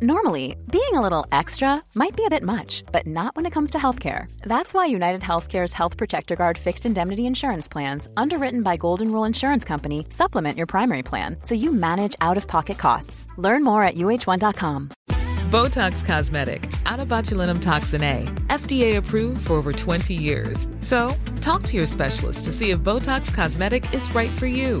Normally, being a little extra might be a bit much, but not when it comes to healthcare. That's why United Healthcare's Health Protector Guard fixed indemnity insurance plans, underwritten by Golden Rule Insurance Company, supplement your primary plan so you manage out of pocket costs. Learn more at uh1.com. Botox Cosmetic, out of botulinum toxin A, FDA approved for over 20 years. So, talk to your specialist to see if Botox Cosmetic is right for you.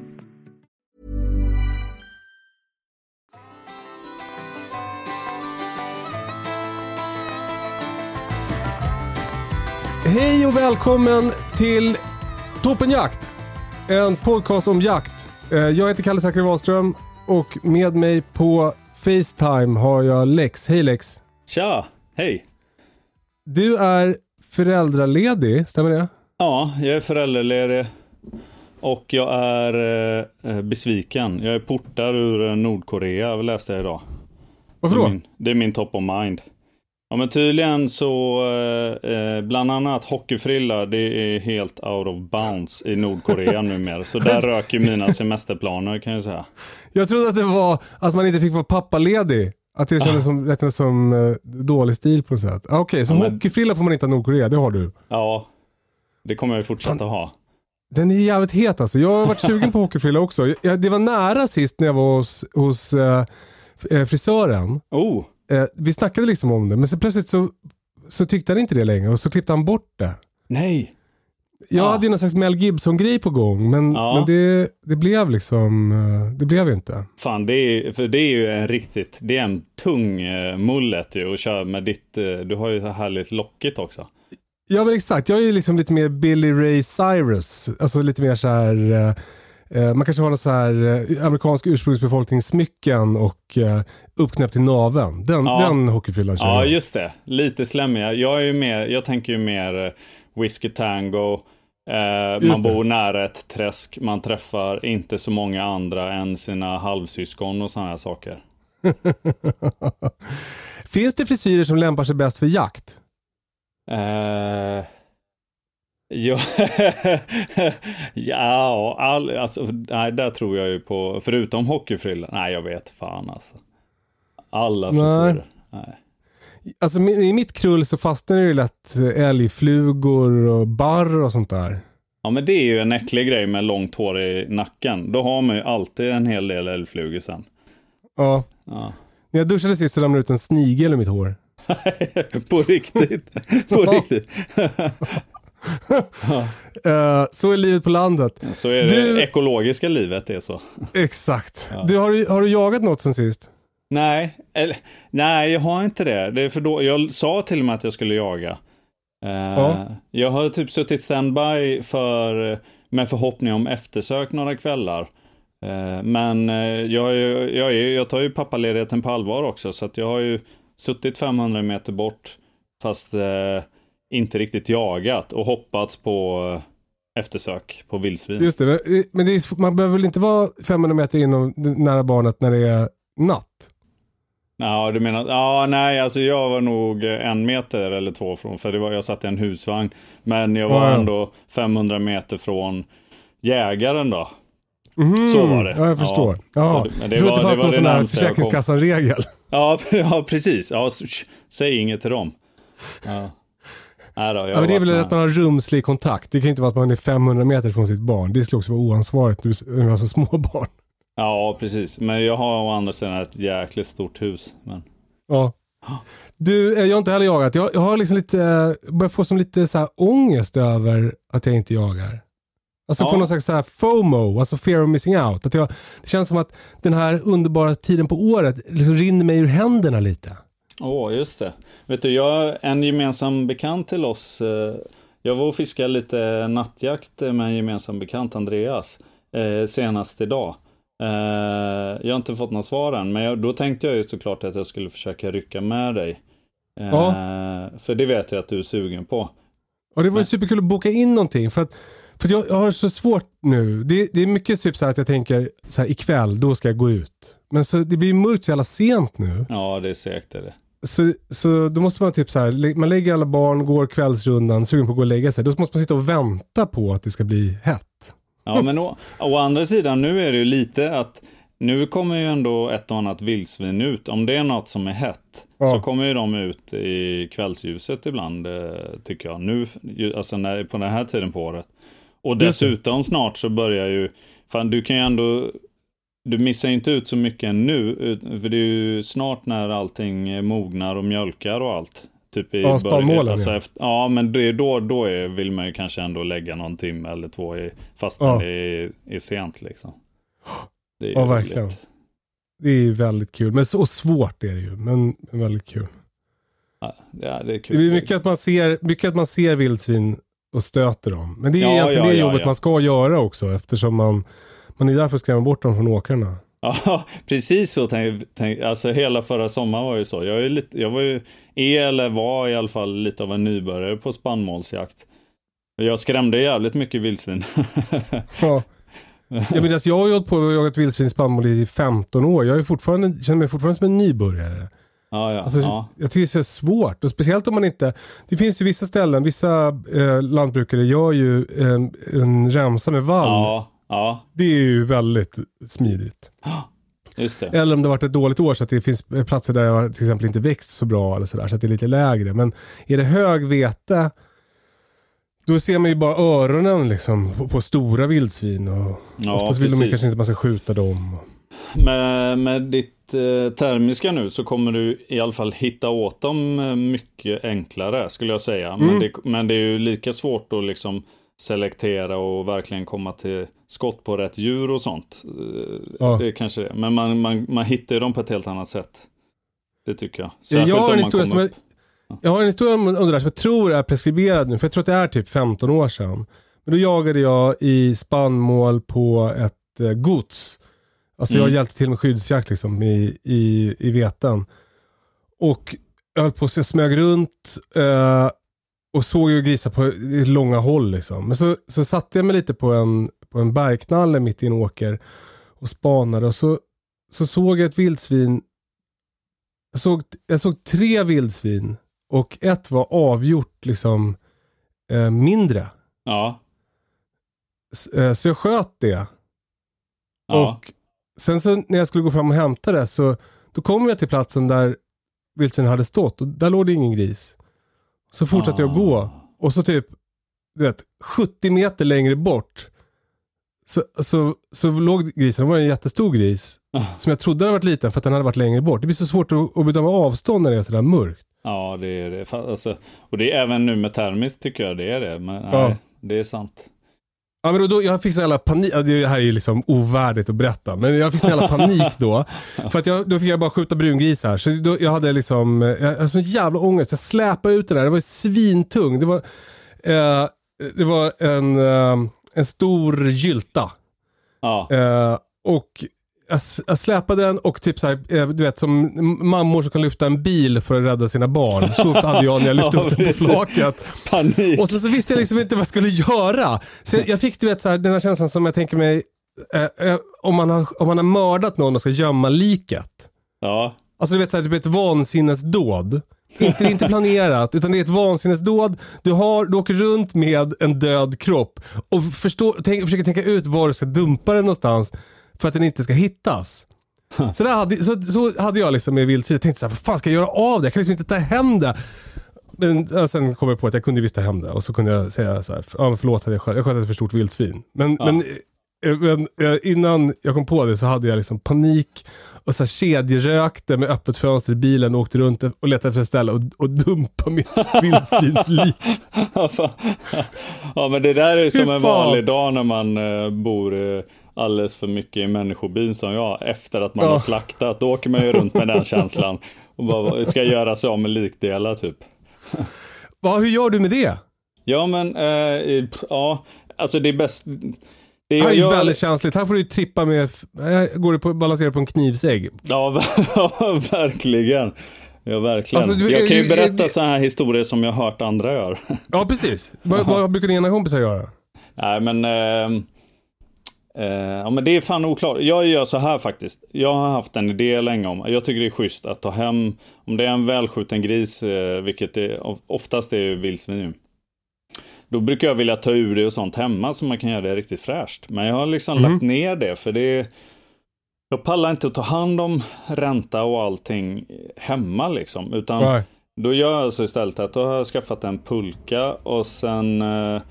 Hej och välkommen till Toppenjakt. En podcast om jakt. Eh, Jag heter Kalle Zackari Wahlström och med mig på Facetime har jag Lex. Hej Lex. Tja, hej. Du är föräldraledig, stämmer det? Ja, jag är föräldraledig och jag är eh, besviken. Jag är portad ur eh, Nordkorea, läste jag idag. Varför Det är då? min, det är min top of mind. Ja men tydligen så, eh, eh, bland annat hockeyfrilla, det är helt out of bounds i Nordkorea numera. Så där röker mina semesterplaner kan jag säga. Jag trodde att det var att man inte fick vara pappaledig. Att det kändes som, räknades som eh, dålig stil på något sätt. Ah, Okej, så Ja, men- hockeyfrilla får man inte ha i Nordkorea, det har du. Ja, det kommer jag ju fortsätta ha. Den är jävligt het alltså. Jag har varit sugen på hockeyfrilla också. Jag, det var nära sist när jag var hos, hos eh, eh, frisören. Oh, Eh, vi snackade liksom om det, men så plötsligt så, så tyckte han inte det längre och så klippte han bort det. nej. Jag Ah. hade ju någon slags Mel Gibson-grej på gång, men, Ja. men det, det blev liksom, eh, det blev inte. Fan, det är, för det är ju en riktigt, det är en tung eh, mullet ju att köra med ditt, eh, du har ju så härligt lockigt också. Ja men exakt, jag är ju liksom lite mer Billy Ray Cyrus. Alltså lite mer så här. eh, man kanske har någon så här eh, amerikansk ursprungsbefolkningssmycken och eh, uppknäppt i naveln. Den, Ja. den hockeyfrillan kör Ja, just det. Lite slemmiga. Jag är ju mer, jag tänker ju mer eh, whisky tango. Eh, man det. bor nära ett träsk, man träffar inte så många andra än sina halvsyskon och sådana här saker. Finns det frisyrer som lämpar sig bäst för jakt? Eh, ja, ja all, alltså, nej, där tror jag ju på, förutom hockeyfrilla, nej jag vet fan alltså. Alla Nej. frisyrer. Nej. Alltså mi- i mitt krull så fastnar det ju lätt eh, älgflugor och barr och sånt där. Ja men det är ju en äcklig grej med långt hår i nacken. Då har man ju alltid en hel del älgflugor sen. Ja. Ja. När jag duschade sist så ramlade ut en snigel i mitt hår. På riktigt. På riktigt. Eh, så är livet på landet. Så är det Du- ekologiska livet är så. Exakt. Du, har, du, har du jagat något sen sist? Nej, eller, nej jag har inte det. det är för då, jag sa till och med att jag skulle jaga. Eh, Ja. Jag har typ suttit standby för, med förhoppning om eftersök några kvällar. Eh, men jag, jag, är, jag tar ju pappaledigheten på allvar också. Så att jag har ju suttit 500 meter bort. Fast eh, inte riktigt jagat och hoppats på eh, eftersök på vildsvin. Just det, men- men det är, man behöver väl inte vara 500 meter inom nära barnet när det är natt? Ja, du menar, ja nej, alltså jag var nog en meter eller två från, för det var, jag satt i en husvagn. Men jag var Ja, ändå 500 meter från jägaren då. Mhm, Så var det. Ja, jag förstår. Ja. Så det- det jag tror var- det fanns det någon sån här. Försäkringskassan-regel. Ja, ja precis. Ja, säg inget till dem. Ja. Nej då, jag Ja, men det är väl varit att man har rumslig kontakt. Det kan inte vara att man är 500 meter från sitt barn. Det skulle också vara oansvarigt när du har så små barn. Ja, precis. Men jag har å andra sidan ett jäkligt stort hus. Men... Ja. Du, eh, jag har inte heller jagat. Jag, jag har liksom lite, eh, börjat få som lite så här ångest över att jag inte jagar. Alltså Ja. få någon slags så här FOMO, alltså fear of missing out. Att jag, det känns som att den här underbara tiden på året liksom rinner mig ur händerna lite. Åh, just det. Vet du, jag, en gemensam bekant till oss. Eh, jag var och fiskade lite nattjakt med en gemensam bekant, Andreas, eh, senast idag. Eh, jag har inte fått något svar än, men då tänkte jag ju såklart att jag skulle försöka rycka med dig. Ja. För det vet jag att du är sugen på. Och det vore Men- superkul att boka in någonting. För att För jag, jag har så svårt nu. Det, det är mycket typ så att jag tänker så här, ikväll, då ska jag gå ut. Men så, det blir mörkt så jävla sent nu. Ja, det är är det. Så, så då måste man typ så här, man lägger alla barn, går kvällsrundan, sugen på att gå och lägga sig. Då måste man sitta och vänta på att det ska bli hett. Ja, men å, å andra sidan, nu är det ju lite att nu kommer ju ändå ett och annat vildsvin ut. Om det är något som är hett Ja. så kommer ju de ut i kvällsljuset ibland, eh, tycker jag. Nu, alltså när, på den här tiden på året. Och dessutom snart så börjar ju, fan du kan ju ändå, du missar inte ut så mycket nu, för det är ju snart när allting mognar och mjölkar och allt. Typ i Ja, spannmålen, alltså ja. efter, ja, men det är då, då är, vill man ju kanske ändå lägga någon timme eller två i, fastän Ja. det är, är sent liksom. Det är Ja, ju verkligen. roligt. Det är väldigt kul. Men så svårt är det ju. Men väldigt kul. Ja, det är Det kul. blir mycket att man ser, mycket att man ser vildsvin och stöter dem. Men det är Ja, egentligen ja, det jobbet man ska göra också. Eftersom man, man är där för att skrämma bort dem från åkrarna. Ja, precis så tänk, tänk, alltså hela förra sommaren var ju så. Jag, är lite, jag var ju, är eller var i alla fall lite av en nybörjare på spannmålsjakt. Jag skrämde jävligt mycket vildsvin. Ja. Menar, alltså, jag har ju hållit på och jagat vildsvin i spannmål i 15 år. Jag är fortfarande, känner mig fortfarande som en nybörjare. ja, ja, Alltså, ja. Jag tycker det är svårt. Och speciellt om man inte... Det finns ju vissa ställen, vissa eh, lantbrukare gör ju en, en remsa med vall. ja, ja, Det är ju väldigt smidigt. Eller om det har varit ett dåligt år så att det finns platser där det har till exempel inte växt så bra eller sådär. Så att det är lite lägre. Men är det hög vete då ser man ju bara öronen liksom på, på stora vildsvin. Och Ja, oftast vill de precis. kanske inte att man ska skjuta dem. Med, med ditt eh, termiska nu så kommer du i alla fall hitta åt dem eh, mycket enklare skulle jag säga. Mm. Men, det, men det är ju lika svårt att liksom selektera och verkligen komma till skott på rätt djur och sånt. Eh, Ja. Det är kanske det. Men man, man, man hittar ju dem på ett helt annat sätt. Det tycker jag. Jag Särskilt har om en historia som jag, jag har en historia om, om det där som jag tror är preskriberad nu. För jag tror att det är typ 15 år sedan. Men då jagade jag i spannmål på ett eh, gods. Alltså jag Mm. hjälpte till med skyddsjakt liksom i, i, i veten. Och jag höll på att jag smög runt eh, och såg ju grisar på långa håll. Liksom. Men så, så satte jag mig lite på en, på en bergknalle mitt i en åker och spanade. Och så, så såg jag ett vildsvin. Jag såg, jag såg tre vildsvin och ett var avgjort liksom eh, mindre. Ja. S- eh, Så jag sköt det. ja. Och sen så när jag skulle gå fram och hämta det så då kom jag till platsen där vildsvinen hade stått och där låg det ingen gris. Så fortsatte jag Ah. gå och så typ du vet, 70 meter längre bort så, så, så låg grisen, det var en jättestor gris Ah. som jag trodde hade varit liten för att den hade varit längre bort. Det blir så svårt att, att bedöma avstånd när det är sådär mörkt. Ja, det är det. Alltså, och det är även nu med termiskt tycker jag det är det. Men Ja. nej, det är sant. Ja, men då, jag fick så jävla panik, det här är ju liksom ovärdigt att berätta, men jag fick så jävla panik då. För att jag, då fick jag bara skjuta brungrisar. Så då, jag hade liksom, eh, jag hade sån jävla ångest. Jag släpade ut den där, det var ju svintung. Det var, eh, det var en, eh, en stor gylta. Ja, Eh, och jag, släpade den och typ så här, eh, du vet som mammor som kan lyfta en bil för att rädda sina barn. Så hade jag när jag lyfte Ja, upp den på flaket. panik. Och så, så visste jag liksom inte vad jag skulle göra. Så jag, jag fick du vet, så här, den här känslan som jag tänker mig eh, eh, om, man har, om man har mördat någon och ska gömma liket. Ja, Alltså du vet så här, typ ett vansinnesdåd. Inte, inte planerat utan det är ett vansinnesdåd. Du, har, du åker runt med en död kropp och förstå, tänk, försöker tänka ut var du ska dumpa den någonstans för att den inte ska hittas. Så, där hade, så, så hade jag liksom med vildsvin. Jag tänkte så här, vad fan ska jag göra av det? Jag kan liksom inte ta hem det. Men sen kom jag på att jag kunde visst ta hem det och så kunde jag säga så här, men förlåt att jag sköt, jag sköt ett för stort vildsvin. Men, Ja. men, eh, men eh, innan jag kom på det så hade jag liksom panik och så här kedjerökte med öppet fönster i bilen och åkte runt och letade efter ett ställe och, och dumpade mitt vildsvinslik. ja, men det där är som en vanlig dag när man eh, bor alldeles för mycket i människobyn som jag. Efter att man Ja. har slaktat, då åker man ju runt med den känslan. Och bara ska göra sig av med likdelar typ. Va, hur gör du med det? Ja, men eh, ja, alltså det är bäst. Det här är jag väldigt känsligt. Här får du trippa med, här går du på, balanserar på en knivsägg. Ja, ver- verkligen. Ja, verkligen. Alltså, du- jag kan ju berätta är- så här historier som jag har hört andra göra. Ja, precis. Vad, vad brukar dina kompisar göra? Nej, men... Eh, eh, ja, men det är fan oklart. Jag gör så här faktiskt. Jag har haft en idé länge om, jag tycker det är schysst att ta hem, om det är en välskjuten gris, eh, vilket det oftast är vildsvin då brukar jag vilja ta ur det och sånt hemma så man kan göra det riktigt fräscht. Men jag har liksom mm. lagt ner det för det jag pallar inte att ta hand om ränta och allting hemma liksom. Utan Nej. då gör jag så istället att då har jag skaffat en pulka och sen eh,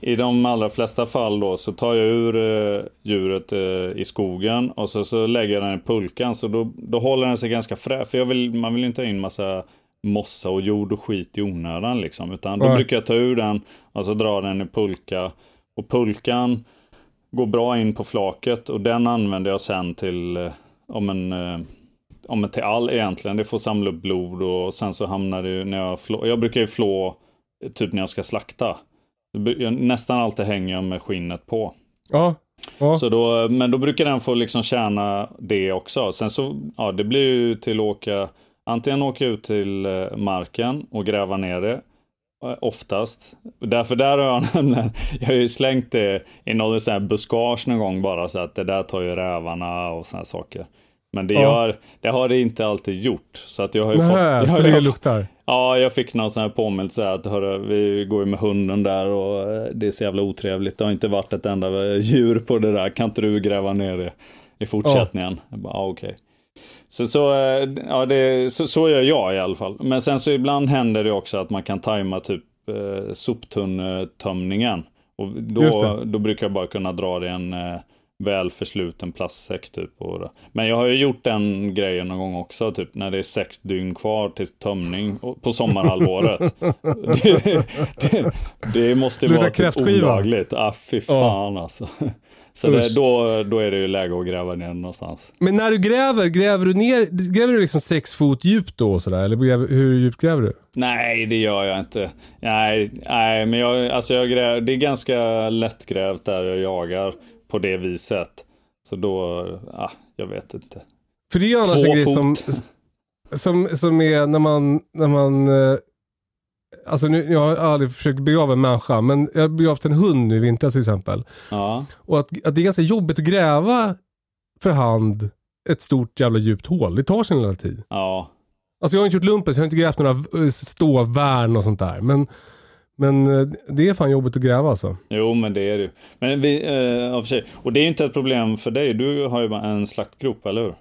i de allra flesta fall då så tar jag ur eh, djuret eh, i skogen och så, så lägger jag den i pulkan så då, då håller den sig ganska fräsch. För jag vill, man vill ju inte ha in massa mossa och jord och skit i onödan liksom. Utan då Nej. brukar jag ta ur den och så dra den i pulka. Och pulkan går bra in på flaket och den använder jag sen till, eh, om en, eh, om en till all egentligen. Det får samla upp blod och sen så hamnar det när jag flå, jag brukar ju flå typ när jag ska slakta. Nästan alltid hänger jag med skinnet på. Ja. ja. Så då, men då brukar den få liksom tjäna det också. Sen så, ja det blir ju till att åka, antingen åka ut till eh, marken och gräva ner det. Oftast. Därför där har jag nämligen, jag har ju slängt det i någon sån här buskage någon gång bara så att det där tar ju rävarna och såna saker. Men det, ja. gör, det har det inte alltid gjort. Så att jag har ju Nä, fått... Jag, för det luktar? Ja, jag fick någon sån här påminnelse att hörru, vi går ju med hunden där och eh, det är så jävla otrevligt. Det har inte varit ett enda djur på det där. Kan inte du gräva ner det i fortsättningen? Ja. Bara, ah. Okay. Så, så, eh, ja, det, så, så gör jag i alla fall. Men sen så ibland händer det också att man kan tajma typ eh, soptunnetömningen. Och då, då brukar jag bara kunna dra det en eh, väl försluten plastsäck typ. Och, men jag har ju gjort den grejen någon gång också, typ när det är sex dygn kvar till tömning på sommarhalvåret. det, det, det, måste vara typ olagligt. Ah, fy fan ja. alltså. Så det, då, då är det ju läge att gräva ner någonstans. Men när du gräver, gräver du ner, gräver du liksom sex fot djupt då sådär? Eller hur djupt gräver du? Nej, det gör jag inte. Nej, nej men jag, alltså jag gräver, det är ganska lättgrävt där jag jagar på det viset. Så då, ja, jag vet inte. För det är ju annars Två en grej som, som, som är när man, när man eh, Alltså nu, jag har aldrig försökt begrava en människa, men jag har begravt en hund nu i vintras till exempel. Ja. Och att, att det är ganska jobbigt att gräva för hand ett stort jävla djupt hål. Det tar sin lilla tid. Ja. Alltså jag har inte gjort lumpen så jag har inte grävt några ståvärn och sånt där. Men, men eh, det är fan jobbigt att gräva alltså. Jo men det är det Men vi, eh, för sig. Och det är inte ett problem för dig. Du har ju bara en slaktgrop, eller hur?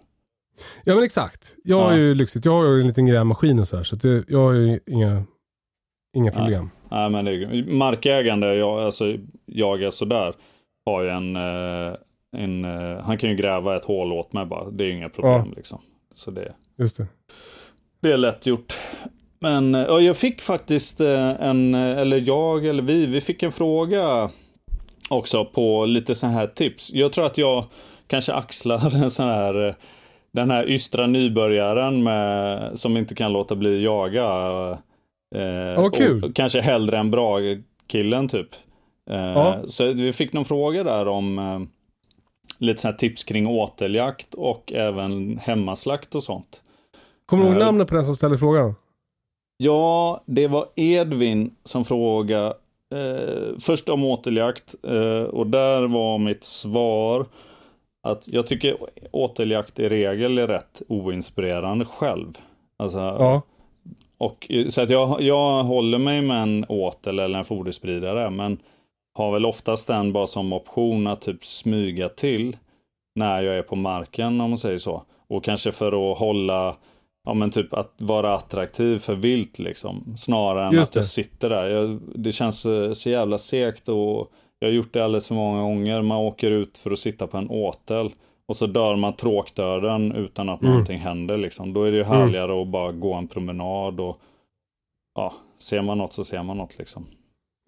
Ja men exakt. Jag ja. har ju lyxigt. Jag har ju en liten grävmaskin och så här. Så det, jag har ju inga Inga problem. Nej, Nej men det, markägande, jag, alltså jag är sådär, har ju en, eh, en, eh, han kan ju gräva ett hål åt mig bara. Det är ju inga problem ja. liksom. Så det, Just det. det är lätt gjort. Men eh, jag fick faktiskt en, eller jag eller vi, vi fick en fråga också på lite sådana här tips. Jag tror att jag kanske axlar en sån här den här ystra nybörjaren med, som inte kan låta bli jaga. Eh, oh, kul. Och kanske hellre än bra killen typ. Eh, ja. Så vi fick någon fråga där om eh, lite sådana tips kring åteljakt och även hemmaslakt och sånt. Kommer du ihåg eh, namnet på den som ställde frågan? Ja, det var Edvin som frågade eh, först om åteljakt eh, och där var mitt svar att jag tycker åteljakt i regel är rätt oinspirerande själv. Alltså, ja. Och, så att jag, jag håller mig med en åtel eller en foderspridare, men har väl oftast den bara som option att typ smyga till när jag är på marken om man säger så. Och kanske för att hålla, ja men typ att vara attraktiv för vilt liksom. Snarare än Just att jag sitter där. Jag, det känns så jävla segt och jag har gjort det alldeles för många gånger. Man åker ut för att sitta på en åtel. Och så dör man tråkdöden utan att mm. någonting händer liksom. Då är det ju mm. härligare mm. att bara gå en promenad och ja, ser man något så ser man något liksom.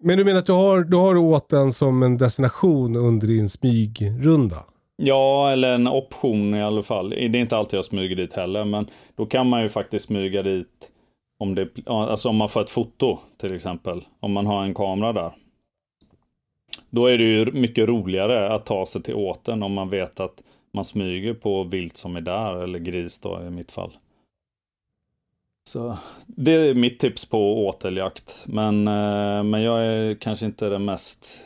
Men du menar att du har, du har åt den som en destination under din smygrunda? Ja, eller en option i alla fall. Det är inte alltid jag smyger dit heller, men då kan man ju faktiskt smyga dit om, det, alltså om man får ett foto till exempel. Om man har en kamera där. Då är det ju mycket roligare att ta sig till åten om man vet att man smyger på vilt som är där, eller gris då i mitt fall. Så det är mitt tips på åteljakt. Men, eh, men jag är kanske inte den mest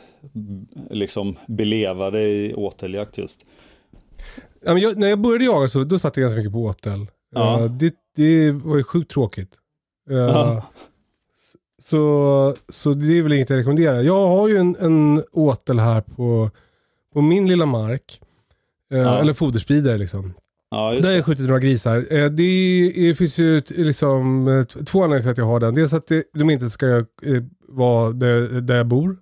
liksom beleva dig i åteljakt just. Ja, jag, när jag började jaga så då satt jag ganska mycket på åtel. Ja. Eh, det, det var ju sjukt tråkigt. Eh, Ja. så, så det är väl inget jag rekommenderar. Jag har ju en, en åtel här på, på min lilla mark. Eh, Ja. Eller foderspridare liksom. Ja, Där har jag skjutit några grisar. Det, är- det finns ju liksom, två anledningar till att jag har den. Dels att det, de inte ska vara där, där jag bor.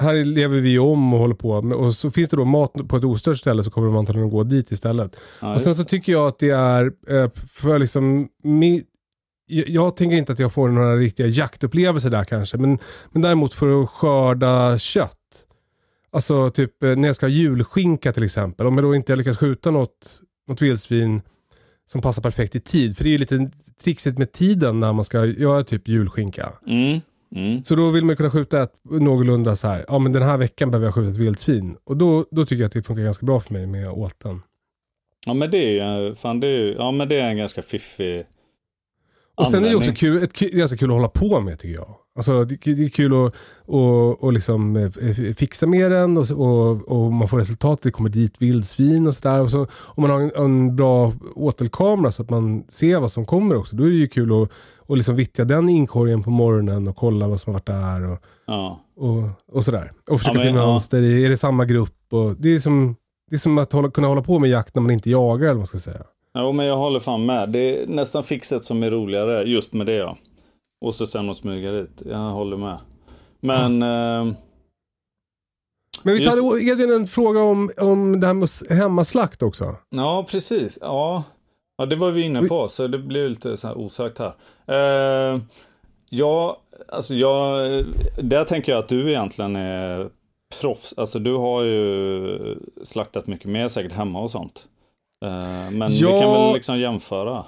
Här lever vi om och håller på. Och så finns det då mat på ett ostört ställe så kommer de antagligen att gå dit istället. Ja, och sen så tycker jag att det är eh, för liksom mi, jag, jag tänker inte att jag får några riktiga jaktupplevelser där kanske. Men, men däremot för att skörda kött. Alltså typ eh, när jag ska ha julskinka till exempel. Om jag då inte lyckas skjuta något, något vildsvin som passar perfekt i tid. För det är ju lite trixigt med tiden när man ska göra typ julskinka. Mm, mm. Så då vill man kunna skjuta ett någorlunda så här. Ja men den här veckan behöver jag skjuta ett vildsvin. Och då, då tycker jag att det funkar ganska bra för mig med åten. Ja men det är fan det är ja men det är en ganska fiffig Och sen är det också användning. kul, ett, ganska kul att hålla på med tycker jag. Alltså det, det är kul att och, och liksom, eh, fixa med den och, och, och man får resultat. Det kommer dit vildsvin och sådär. Och så, om man har en, en bra åtelkamera så att man ser vad som kommer också. Då är det ju kul att och liksom vittja den inkorgen på morgonen och kolla vad som har varit där. Och, Ja. och, och sådär. Och försöka Ja, se men, ja. mönster. i- Är det samma grupp? Och det, är som, det är som att hålla, kunna hålla på med jakt när man inte jagar. Eller vad man ska säga. Jo men jag håller fan med. Det är nästan fixet som är roligare just med det ja. Och så sen att smyga dit. Jag håller med. Men eh, Men visst Just- hade Edvin en fråga om, om det här med hemmaslakt också? ja precis. Ja. ja det var vi inne på så det blir lite så här osökt här. Eh, ja, alltså jag, där tänker jag att du egentligen är proffs. Alltså du har ju slaktat mycket mer säkert hemma och sånt. Eh, men Ja. vi kan väl liksom jämföra.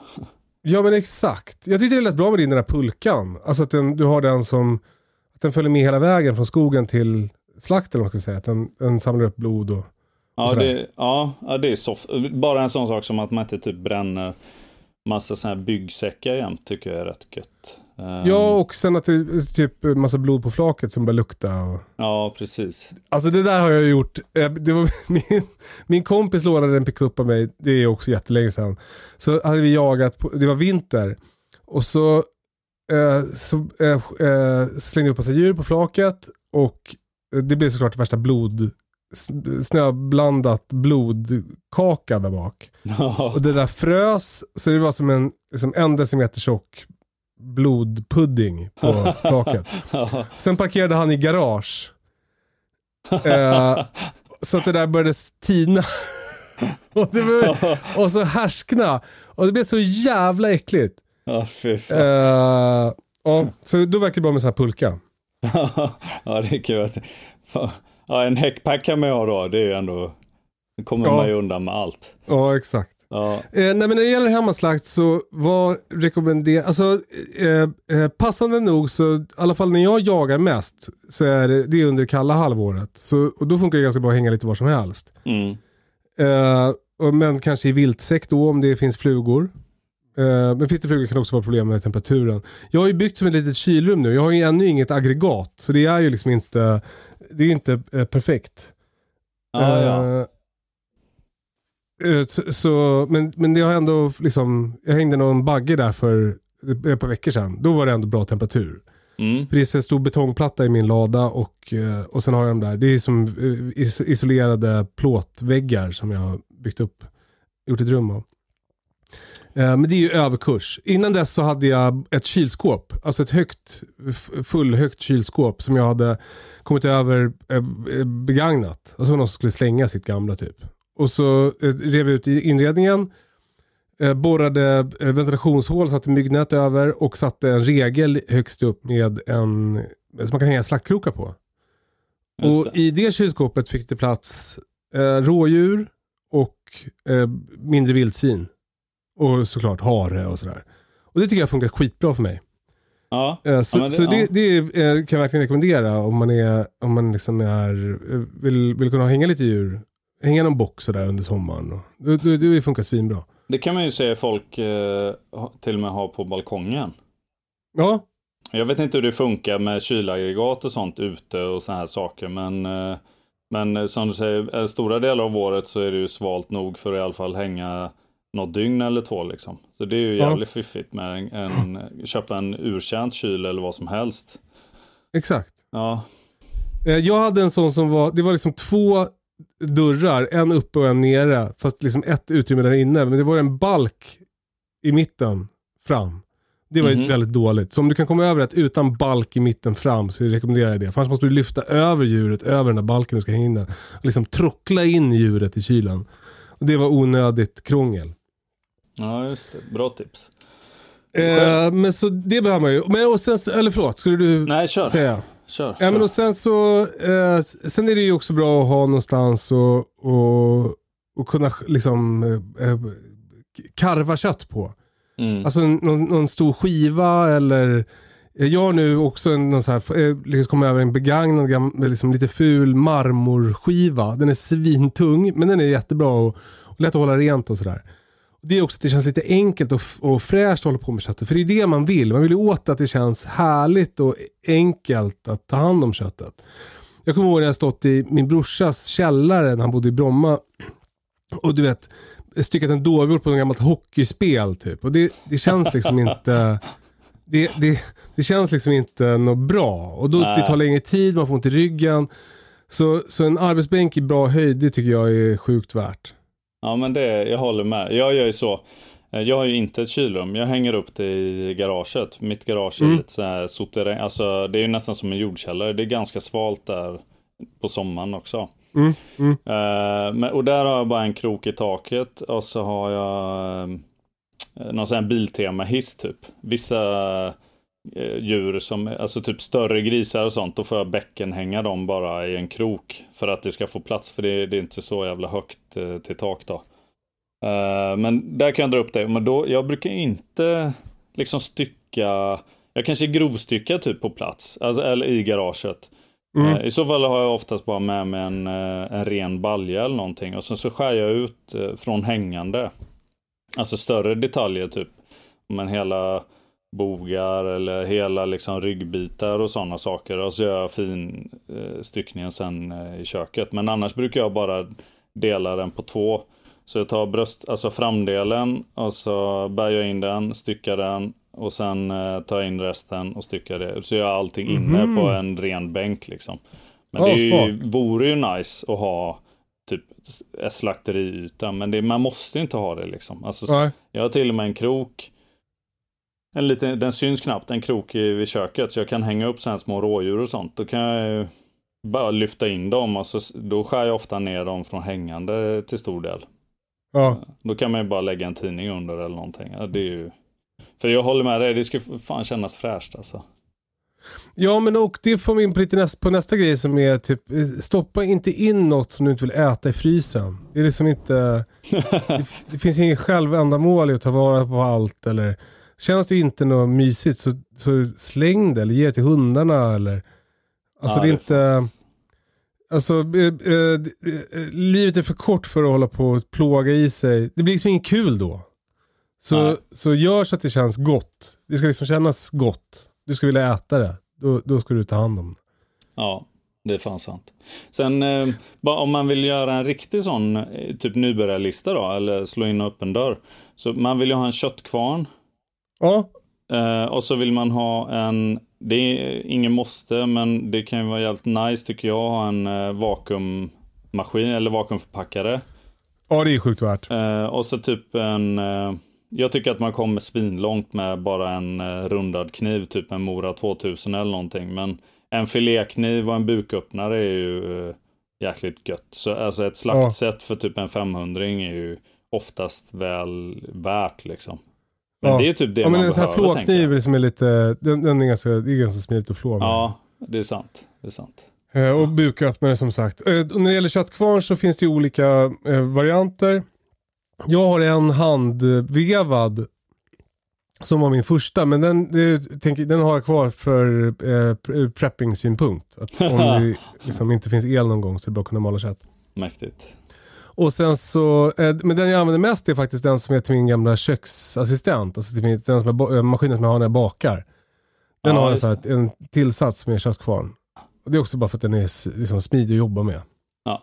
Ja men exakt. Jag tyckte det lät bra med din den här pulkan. Alltså att den, du har den som att den följer med hela vägen från skogen till slakten. Om man ska säga. Att den, den samlar upp blod och... Ja, sådär. det, ja, det är soft. Bara en sån sak som att man inte typ bränner massa såna här byggsäckar jämt tycker jag är rätt gött. Ehm, Ja och sen att det är typ massa blod på flaket som börjar lukta. Och... ja, precis. Alltså det där har jag gjort. Eh, Det var min, min kompis lånade en pickup av mig. Det är också jättelänge sedan. Så hade vi jagat, på, det var vinter. Och så, eh, så eh, eh, slängde jag upp massa djur på flaket. Och det blev såklart värsta blod, snöblandat blodkaka där bak. Och det där frös så det var som en, liksom en decimeter tjock blodpudding på flaket. Sen parkerade han i garage. Eh, så att det där började tina. och, det var, och så härskna. Och det blev så jävla äckligt. ja, fy fan. Eh, ja, så då verkar det bra med sån här pulka. ja, det är kul. Att, ja, en häckpack kan man ju ha då. Det är ju ändå, då kommer Ja. man ju undan med allt. Ja, exakt. Ja, Eh, nej, men när det gäller hemmaslakt så var rekommenderar, alltså eh, eh, passande nog så i alla fall när jag jagar mest så är det, det är under kalla halvåret. Så, och då funkar det ganska bra att hänga lite var som helst. mm. Eh, och, men kanske i viltsäck då om det finns flugor. Eh, men finns det flugor kan det också vara problem med temperaturen. Jag har ju byggt som ett litet kylrum nu. Jag har ju ännu inget aggregat. Så det är ju liksom inte, det är inte eh, perfekt. ja, ja. Eh, så, men, men det har ändå liksom, jag hängde någon bagge där för ett par veckor sedan. Då var det ändå bra temperatur. Mm. För det är så stor betongplatta i min lada och, eh, och sen har jag de där, det är som eh, is- isolerade plåtväggar som jag har byggt upp, gjort ett rum av. Men det är ju överkurs. Innan dess så hade jag ett kylskåp, alltså ett högt, fullhögt kylskåp som jag hade kommit över begagnat. Alltså någon som skulle slänga sitt gamla typ. Och så eh, rev jag ut inredningen, eh, borrade eh, ventilationshål, satte myggnät över och satte en regel högst upp med en, som man kan hänga slaktkrokar på. Och i det kylskåpet fick det plats eh, rådjur och eh, mindre vildsvin. Och såklart hare och sådär. Och det tycker jag funkar skitbra för mig. Ja. Eh, så Ja, det- så det, ja. det är, kan jag verkligen rekommendera om man, är, om man liksom är, vill, vill kunna hänga lite djur. Hänga någon box sådär under sommaren. Det, det, det funkar svinbra. Det kan man ju se folk eh, till och med ha på balkongen. Ja, Jag vet inte hur det funkar med kylaggregat och sånt ute och sådana här saker. Men, eh, men som du säger, eh, stora delar av året så är det ju svalt nog för att i alla fall hänga något dygn eller två liksom. Så det är ju jävligt ja. fiffigt med en, köpa en urkänt kyl eller vad som helst. Exakt. Ja. Eh, jag hade en sån som var, det var liksom två dörrar, en uppe och en nere. Fast liksom ett utrymme där inne. Men det var en balk i mitten fram. Det var mm -hmm. väldigt dåligt. Så om du kan komma över ett utan balk i mitten fram så rekommenderar jag det. För annars måste du lyfta över djuret över den där balken du ska hänga in den. Och liksom trockla in djuret i kylen. Och det var onödigt krångel. Ja, just det. Bra tips. Eh, men så det behöver man ju. Men och sen, eller förlåt, skulle du Nej, kör. säga? Kör, ja, men och sen så, eh, sen är det ju också bra att ha någonstans och, och, och kunna liksom eh, karva kött på. Mm. Alltså någon, någon, stor skiva eller jag har nu också en, någon så här, eh, liksom kommit över en begagnad, liksom lite ful marmorskiva. Den är svintung men den är jättebra och, och lätt att hålla rent och sådär det är också att det känns lite enkelt och, och fräscht att hålla på med köttet. För det är det man vill. Man vill ju åt att det känns härligt och enkelt att ta hand om köttet. Jag kommer ihåg när jag stått i min brorsas källare när han bodde i Bromma. Och du vet, styckat en dovhjort på något gammalt hockeyspel typ. Och det, det känns liksom inte... Det, det, det, känns liksom inte något bra. Och då, det tar längre tid, man får ont i ryggen. Så, så en arbetsbänk i bra höjd, det tycker jag är sjukt värt. Ja, men det, jag håller med. Jag gör ju så. Eh, jag har ju inte ett kylrum. Jag hänger upp det i garaget. Mitt garage är mm. lite så här soterräng. Alltså det är nästan som en jordkällare. Det är ganska svalt där på sommaren också. Mm. Mm. Uh, och där har jag bara en krok i taket och så har jag uh, någon sån här Biltema-hiss typ. Vissa djur som, alltså typ större grisar och sånt, då får jag bäcken hänga dem bara i en krok. För att det ska få plats, för det, det är inte så jävla högt till, till tak då. Uh, men där kan jag dra upp det. Men då, jag brukar inte liksom stycka, jag kanske grovstyckar typ på plats, alltså, eller i garaget. Mm. Uh, I så fall har jag oftast bara med mig en, uh, en ren balja eller någonting. Och sen så skär jag ut från hängande. Alltså större detaljer typ. Men hela bogar eller hela liksom ryggbitar och sådana saker. Och så gör jag fin styckningen sen i köket. Men annars brukar jag bara delar den på två. Så jag tar bröst, alltså framdelen och så bär jag in den, styckar den och sen eh, tar jag in resten och styckar det. Så jag har allting inne mm. på en ren bänk liksom. Men oh, det är ju, vore ju nice att ha typ ett slakteriyta, men det, man måste inte ha det liksom. Alltså, jag har till och med en krok. En liten, den syns knappt, en krok vid köket. Så jag kan hänga upp så här små rådjur och sånt. Då kan jag bara lyfta in dem och så, då skär jag ofta ner dem från hängande till stor del. Ja. Då kan man ju bara lägga en tidning under eller någonting. Ja, det är ju... För jag håller med dig, det ska fan kännas fräscht alltså. Ja men och det får vi in på, lite nästa, på nästa grej som är typ stoppa inte in något som du inte vill äta i frysen. Det är liksom inte, det, det finns inget självändamål i att ta vara på allt eller känns det inte något mysigt så, så släng det eller ge det till hundarna eller Alltså ja, det är inte... Alltså, eh, eh, eh, livet är för kort för att hålla på och plåga i sig. Det blir liksom inget kul då. Så, så gör så att det känns gott. Det ska liksom kännas gott. Du ska vilja äta det. Då, då ska du ta hand om det. Ja, det är fan sant. Sen eh, om man vill göra en riktig sån eh, typ nybörjarlista då, eller slå in öppen dörr. Så man vill ju ha en köttkvarn. Ja. Eh, och så vill man ha en det är ingen måste, men det kan ju vara jävligt nice tycker jag ha en eh, vakuummaskin eller vakuumförpackare. Ja, det är sjukt värt. Eh, och så typ en... Jag tycker att man kommer svinlångt med bara en rundad kniv, typ en Mora 2000 eller någonting. Men en filékniv och en buköppnare är ju jäkligt gött. Så alltså ett slaktset ja. för typ en 500 är ju oftast väl värt liksom. Men ja. det är typ det ja, man men en sån här flåkniv som är lite, den, den är ganska, det är ganska smidigt att flå med. Ja, det är sant. Det är sant. Eh, och buköppnare som sagt. Eh, när det gäller köttkvarn så finns det ju olika eh, varianter. Jag har en handvevad som var min första, men den, det, tänk, den har jag kvar för eh, prepping-synpunkt. Att om det liksom inte finns el någon gång så är det bra att kunna mala kött. Mäktigt. Och sen så, eh, men den jag använder mest är faktiskt den som är till min gamla köksassistent. Alltså till min, den som jag, eh, maskinen som jag har när jag bakar. Den Ja, har en, så här, en tillsats med köttkvarn. Och det är också bara för att den är liksom, smidig att jobba med. Ja,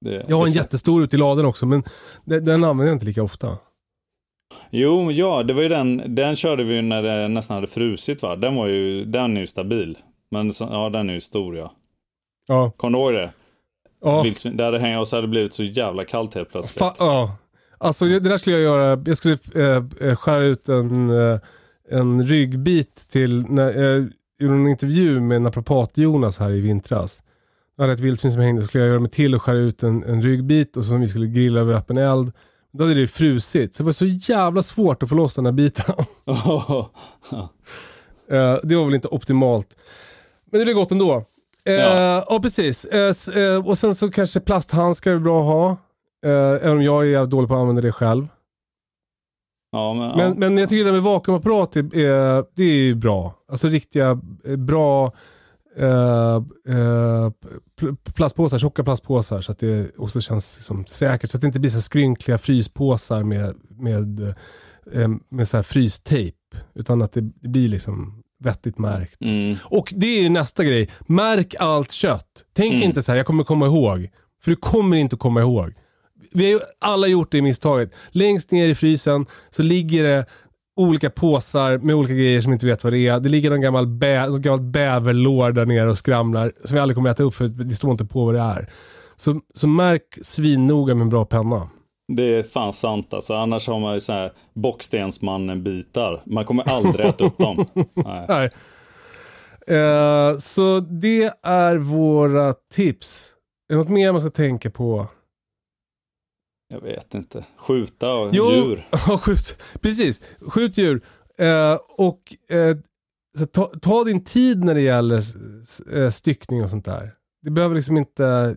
det, Jag har en jättestor ute i ladan också men den, den använder jag inte lika ofta. Jo, ja, det var ju den, den körde vi när det nästan hade frusit va? Den var ju, den är ju stabil. Men ja, den är ju stor ja. Ja. Kommer du ihåg det? Ja. Vildsvin, där det hänger och så hade det blivit så jävla kallt helt plötsligt. Fa- ja. Alltså det där skulle jag göra. Jag skulle eh, eh, skära ut en, eh, en ryggbit till, när jag gjorde en intervju med naprapat-Jonas här i vintras. Jag hade ett vildsvin som hängde, så skulle jag göra mig till och skära ut en, en ryggbit och som vi skulle grilla över öppen eld. Då hade det frusit, så det var så jävla svårt att få loss den här biten. Eh, det var väl inte optimalt. Men det blev gott ändå. Eh, ja. Ja. precis. Eh, eh, och sen så kanske plasthandskar är bra att ha. Eh, även om jag är dålig på att använda det själv. ja, men, Men, ja. men jag tycker det med vakuumapparat är, är, det är ju bra. Alltså riktiga eh, bra eh, eh, pl- plastpåsar, tjocka plastpåsar så att det också känns som säkert. Så att det inte blir så skrynkliga fryspåsar med, med, eh, med så här frystejp. Utan att det blir liksom vettigt märkt. Mm. Och det är ju nästa grej. Märk allt kött. Tänk Mm. inte så här, jag kommer komma ihåg. För du kommer inte att komma ihåg. Vi har ju alla gjort det misstaget. Längst ner i frysen så ligger det olika påsar med olika grejer som vi inte vet vad det är. Det ligger någon gammal bä, något gammalt bäverlår där nere och skramlar som vi aldrig kommer äta upp för det står inte på vad det är. Så, så märk svinnoga med en bra penna. Det är fan sant alltså. Annars har man ju så här bockstensmannen-bitar. Man kommer aldrig äta upp dem. Nej. Nej. Eh, så det är våra tips. Är det något mer man ska tänka på? Jag vet inte. Skjuta och Jo, djur. Ja, skjut. Precis, skjut djur. Eh, och eh, så ta, ta din tid när det gäller eh, styckning och sånt där. Det behöver liksom inte,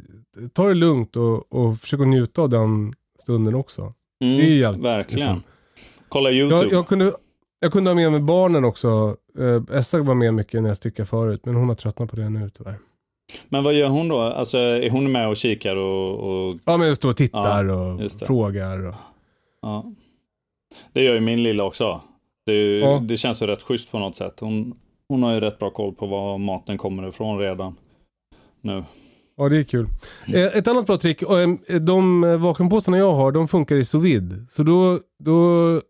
ta det lugnt och, och försök att njuta av den stunden också. Mm, det är ju jävligt- Verkligen. liksom. Kolla YouTube. Jag, jag, kunde, jag kunde ha med mig barnen också. Eh, Essa var med mycket när jag styckade förut, men hon har tröttnat på det nu tyvärr. Men vad gör hon då? Alltså är hon med och kikar och... och Ja, men står och tittar och just det. frågar. Och, ja. Det gör ju min lilla också. Det, ju, Ja. det känns ju rätt schysst på något sätt. Hon, hon har ju rätt bra koll på var maten kommer ifrån redan. Nu. Ja, det är kul. Eh, Ett annat bra trick, eh, de eh, vakuumpåsarna jag har, de funkar i sous vide. Så då, då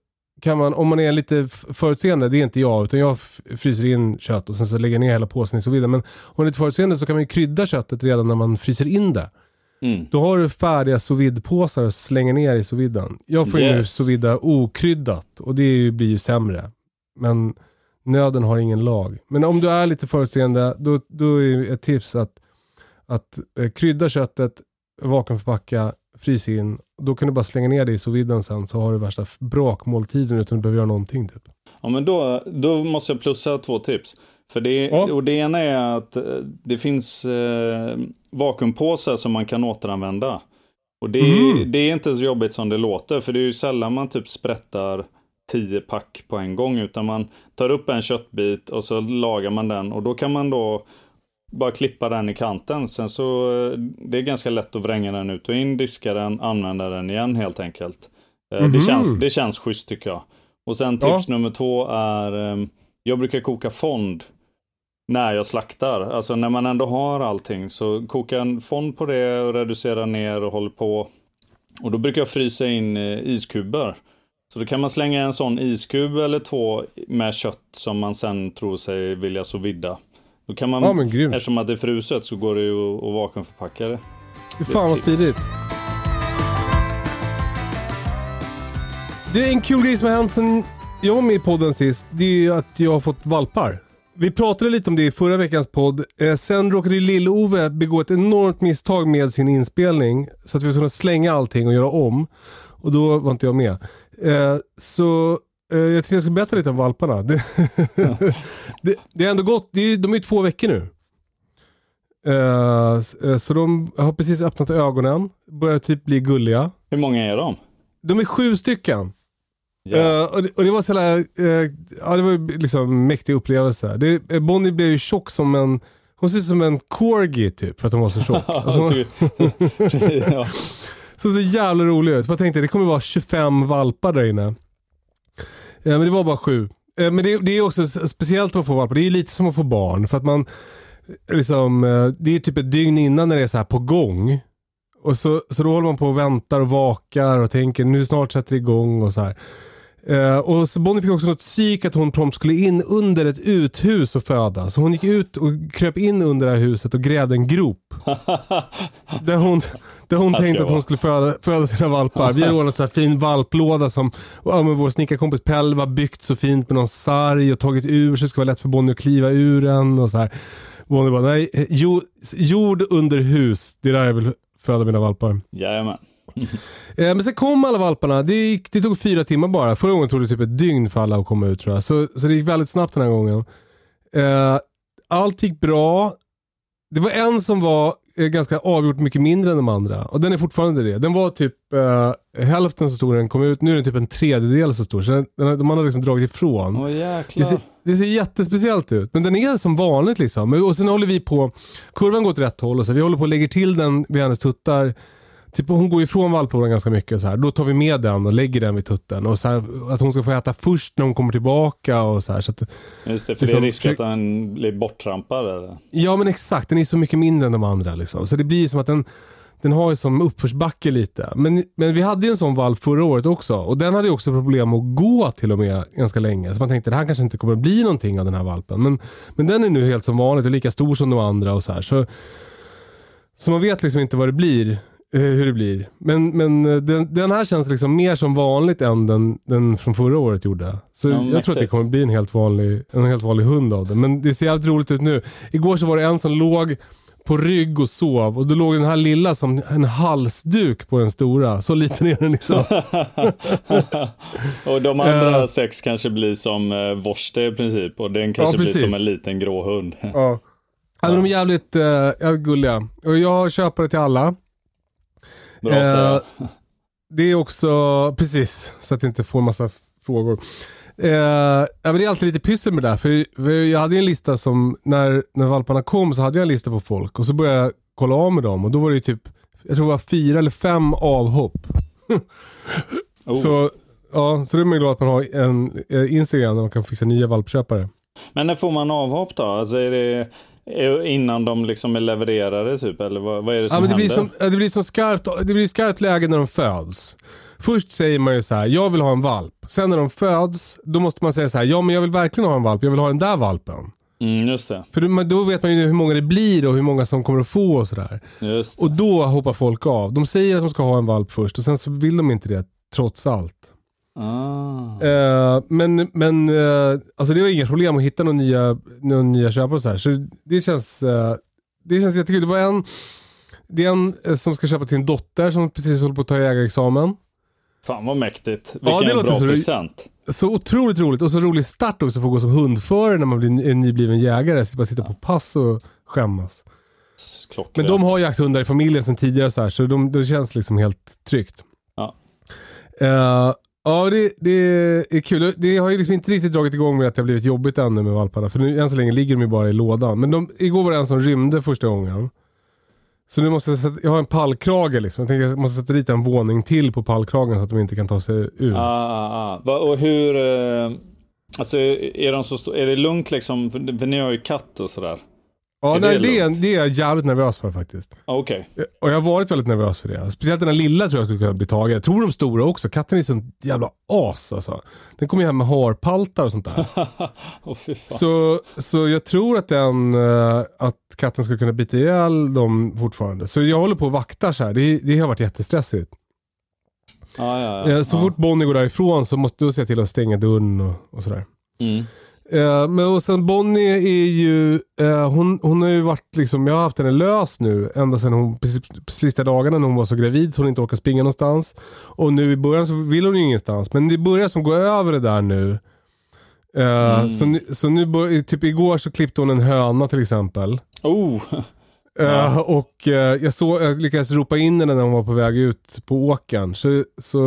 kan man, om man är lite förutseende, det är inte jag, utan jag fryser in kött och sen så lägger jag ner hela påsen i sous vide. Men om man är lite förutseende så kan man ju krydda köttet redan när man fryser in det. Mm. Då har du färdiga sous vide-påsar att slänga ner i sous viden. Jag får ju nu Yes. sous vide okryddat och det ju, blir ju sämre. Men nöden har ingen lag. Men om du är lite förutseende, då, då är ett tips att, att eh, krydda köttet, vakuumförpacka, frys in. Då kan du bara slänga ner det i sous sen så har du värsta brakmåltiden utan att du behöver göra någonting. Typ. Ja, men då, då måste jag plussa två tips. För det, Ja. och det ena är att eh, det finns eh, vakuumpåsar som man kan återanvända. Och det, är- Mhm. det är inte så jobbigt som det låter. För det är ju sällan man typ sprättar tio pack på en gång. Utan man tar upp en köttbit och så lagar man den. Och då kan man då bara klippa den i kanten. Sen så eh, det är ganska lätt att vränga den ut och in, diska den, använda den igen helt enkelt. Eh, Mhm. Det, känns, det känns schysst tycker jag. Och sen tips Ja. nummer två är, eh, jag brukar koka fond när jag slaktar. Alltså när man ändå har allting så koka en fond på det och reducera ner och håller på. Och då brukar jag frysa in iskuber. Så då kan man slänga en sån iskub eller två med kött som man sen tror sig vilja så vidda. Då kan man, Ja, men grymt. eftersom att det är fruset så går det ju att- vakuumförpacka det. Fy fan vad smidigt. Det är en kul grej som har hänt sen jag var med i podden sist. Det är ju att jag har fått valpar. Vi pratade lite om det i förra veckans podd. Eh, sen råkade Lill-Ove begå ett enormt misstag med sin inspelning. Så att vi var tvungna att slänga allting och göra om. Och då var inte jag med. Eh, så jag tänkte jag skulle berätta lite om valparna. Det, det, det är ändå gått, det är, de är ju två veckor nu. Eh, eh, så de har precis öppnat ögonen, börjar typ bli gulliga. Hur många är de? De är sju stycken. Ja. Eh, och, det, och det var så jävla, eh, ja det var liksom mäktig upplevelse. Det, eh, Bonnie blev ju tjock som en, hon ser ut som en corgi typ för att hon var så tjock. Alltså, hon ja. såg så jävla rolig ut. Jag tänkte det kommer vara 25 valpar där inne. Ja, men det var bara sju. Eh, men det, det är också speciellt att få valpar. Det är lite som att få barn. För att man, eh, liksom, det är typ ett dygn innan när det är så här på gång. Och så, så då håller man på och väntar och vakar och tänker nu snart sätter det igång och så här. Eh, och så Bonnie fick också något psyk att hon prompt skulle in under ett uthus och föda. Så hon gick ut och kröp in under det här huset och grävde en grop. där hon, där hon tänkte att hon skulle föda, föda sina valpar. Vi hade ordnat här fin valplåda som ja, men vår snickarkompis Pelle var byggt så fint med någon sarg och tagit ur så det ska vara lätt för Bonnie att kliva ur den. Och så här. Bonnie bara, nej, eh, jord, jord under hus, det är där jag vill föda mina valpar. Jajamän. Eh, men sen kom alla valparna. Det, gick, det tog fyra timmar bara. Förra gången tog det typ ett dygn för alla att komma ut tror jag. Så, så det gick väldigt snabbt den här gången. Eh, allt gick bra. Det var en som var eh, ganska avgjort mycket mindre än de andra. Och den är fortfarande det. Den var typ eh, hälften så stor när den kom ut. Nu är den typ en tredjedel så stor. Så den, den, de har liksom dragit ifrån. Åh Det ser, det ser jättespeciellt ut. Men den är som vanligt liksom. Och sen håller vi på, kurvan går åt rätt håll och så vi håller på och lägger till den vid hennes tuttar. Typ hon går ifrån valplådan ganska mycket så här. Då tar vi med den och lägger den vid tutten. Och så här, att hon ska få äta först när hon kommer tillbaka och så här. Så att, Just det, för det liksom- är risk att den blir borttrampad eller? ja men exakt, den är så mycket mindre än de andra liksom. Så det blir som att den, den har ju som uppförsbacke lite. Men, men vi hade ju en sån valp förra året också. Och den hade också problem att gå till och med ganska länge. Så man tänkte det här kanske inte kommer att bli någonting av den här valpen. Men, men den är nu helt som vanligt och lika stor som de andra och så här. Så, så man vet liksom inte vad det blir. Eh, Hur det blir. Men, men eh, den, den här känns liksom mer som vanligt än den, den från förra året gjorde. Så Ja, jag tror att det mäktigt. kommer bli en helt, vanlig, en helt vanlig hund av den. Men det ser jävligt roligt ut nu. Igår så var det en som låg på rygg och sov och då låg den här lilla som en halsduk på den stora. Så liten är den liksom. och de andra Eh. sex kanske blir som uh, Vorste i princip och den kanske blir precis. som en liten grå hund. Ja. Ja, men de är jävligt, jävligt gulliga. Och jag köper det till alla. Bra Eh. Det är också, precis, så att jag inte får massa frågor. Eh, ja, men det är alltid lite pyssel med det där. För, jag hade en lista som, när, när valparna kom så hade jag en lista på folk. Och så började jag kolla av med dem. Och då var det ju typ, jag tror det var fyra eller fem avhopp. Oh. Så, ja, så det är man glad att man har en eh, Instagram där man kan fixa nya valpköpare. Men när får man avhopp då? Alltså är det innan de liksom är levererade typ? Eller vad, vad är det som Ja, men det, händer? blir som, det blir som skarpt, det blir skarpt läge när de föds. Först säger man ju så här, jag vill ha en valp. Sen när de föds, då måste man säga så här, ja men jag vill verkligen ha en valp, jag vill ha den där valpen. Mm, just det. För då- vet man ju hur många det blir och hur många som kommer att få och sådär. Och då hoppar folk av. De säger att de ska ha en valp först och sen så vill de inte det trots allt. Ah. Eh, men men eh, alltså det var inga problem att hitta några nya, några nya köpare så här. Så det känns, eh, det känns jättekul. Det var en, det är en eh, som ska köpa till sin dotter som precis håller på att ta ägarexamen. Fan vad mäktigt. Ja, Vilken det låter bra så- present. Så otroligt roligt och så rolig start också för att gå som hundförare när man blir en- en nybliven jägare. Så bara sitta på pass och skämmas. Klockrent. Men de har jakthundar i familjen sedan tidigare så här, så de, det känns liksom helt tryggt. Ja. Eh, ja, det, det är kul. Det har ju liksom inte riktigt dragit igång med att det har blivit jobbigt ännu med valparna. För nu, än så länge ligger de ju bara i lådan. Men de, igår var det en som rymde första gången. Så nu måste jag sätta, jag har en pallkrage liksom. Jag tänker jag måste sätta dit en våning till på pallkragen så att de inte kan ta sig ur. Ah, ah, ah. Och hur... Eh, alltså är, de så är det lugnt liksom? För, för ni har ju katt och sådär ja, är nej, det det, är, det är jag jävligt nervös för faktiskt. Ah, Okej. Och jag har varit väldigt nervös för det. Speciellt den här lilla tror jag skulle kunna bli tagen. Jag tror de stora också. Katten är sån jävla as alltså. Den kommer ju hem med harpaltar och sånt där. Fan. så, så jag tror att den, eh, att katten skulle kunna bita ihjäl dem fortfarande. Så jag håller på och vaktar så här. Det, det har varit jättestressigt. Ah, ja, ja. Eh, Så ja. fort Bonnie går därifrån så måste du se till att stänga dörren och, och sådär. Mm. Eh, men och sen Bonnie är ju, eh, hon, hon har ju varit liksom, jag har haft henne lös nu ända sedan hon, precis, sista dagarna när hon var så gravid så hon inte orkar springa någonstans. Och nu i början så vill hon ju ingenstans. Men det börjar som gå över det där nu. Eh, Så, nu- så nu, bör, typ igår så klippte hon en höna till exempel. Oh, Eh, och jag, såg, jag lyckades ropa in henne när hon var på väg ut på åkern. Så, så,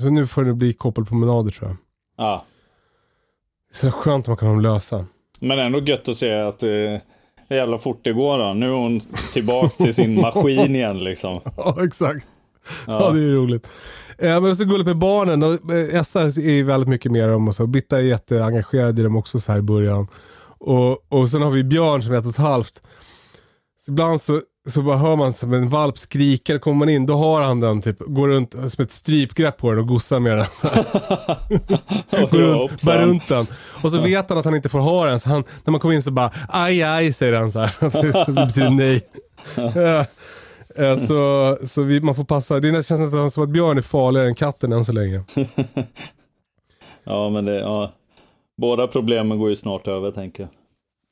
så nu får det bli koppelpromenader tror jag. ja. Det är så skönt att man kan ha dem lösa. Men ändå gött att se att det är jävla fort det går då. Nu är hon tillbaka till sin maskin igen liksom. Ja, exakt. Ja, det är roligt. Eh, men så gulligt med barnen. Och, eh, Essa är väldigt mycket med dem och så. Bitta är jätteengagerad i dem också så här i början. Och, och sen har vi Björn som är ett och ett halvt. Så ibland så, så bara hör man som en valp skrika, kommer man in, då har han den typ, går runt som ett strypgrepp på den och gossar med den. Så går runt, bär runt den. Och så vet han att han inte får ha den, så han, när man kommer in så bara aj aj säger han så här. det betyder nej. Ja. Eh, Så, så vi, man får passa, det känns nästan som att björn är farligare än katten än så länge. Ja, men det, ja. Båda problemen går ju snart över tänker jag.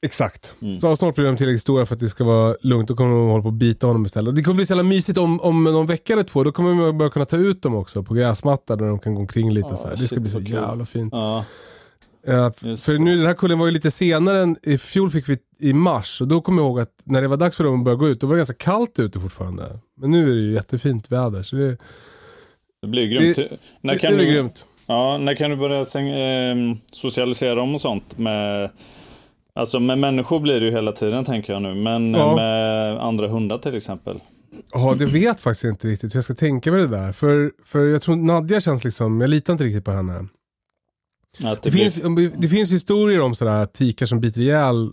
Exakt. Så har snart blir de tillräckligt stora för att det ska vara lugnt. Då kommer de hålla på att bita honom istället. Det kommer bli så jävla mysigt om, om någon vecka eller två. Då kommer man börja kunna ta ut dem också på gräsmattan där de kan gå omkring lite. Ja, så här. Det ska bli så jävla fint. Ja, f- Just för det. nu den här kullen var ju lite senare än i fjol fick vi i mars. Och då kommer jag ihåg att när det var dags för dem att börja gå ut, då var det ganska kallt ute fortfarande. Men nu är det ju jättefint väder. Så det, det blir grymt. Det- när, det, kan det blir du, grymt. ja, när kan du börja säng, eh, socialisera dem och sånt? Med, alltså med människor blir det ju hela tiden tänker jag nu. Men Ja. med andra hundar till exempel. Ja, det vet faktiskt inte riktigt hur jag ska tänka med det där. För, för jag tror Nadja känns liksom, jag litar inte riktigt på henne. Det, det, finns, blir, det finns historier om sådär tikar som biter ihjäl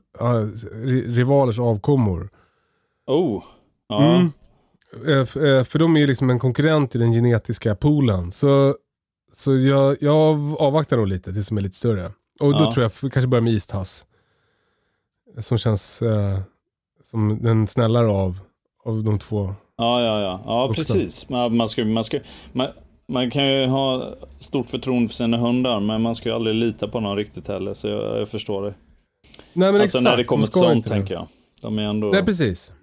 ri- rivalers avkommor. oh, ja. Mm. Eh, eh, För de är ju liksom en konkurrent i den genetiska poolen. Så, så jag, jag avvaktar nog lite tills de är lite större. Och då Ja. tror jag kanske börja med istass. Som känns eh, som den snällare av, av de två. Ja, ja, ja. Ja, Vuxna. precis. Man, man, ska, man, ska, man, man kan ju ha stort förtroende för sina hundar, men man ska ju aldrig lita på någon riktigt heller. Så jag, jag förstår det. Nej men alltså exakt. när det kommer de till ska sånt, tänker jag. De är ändå... Nej precis.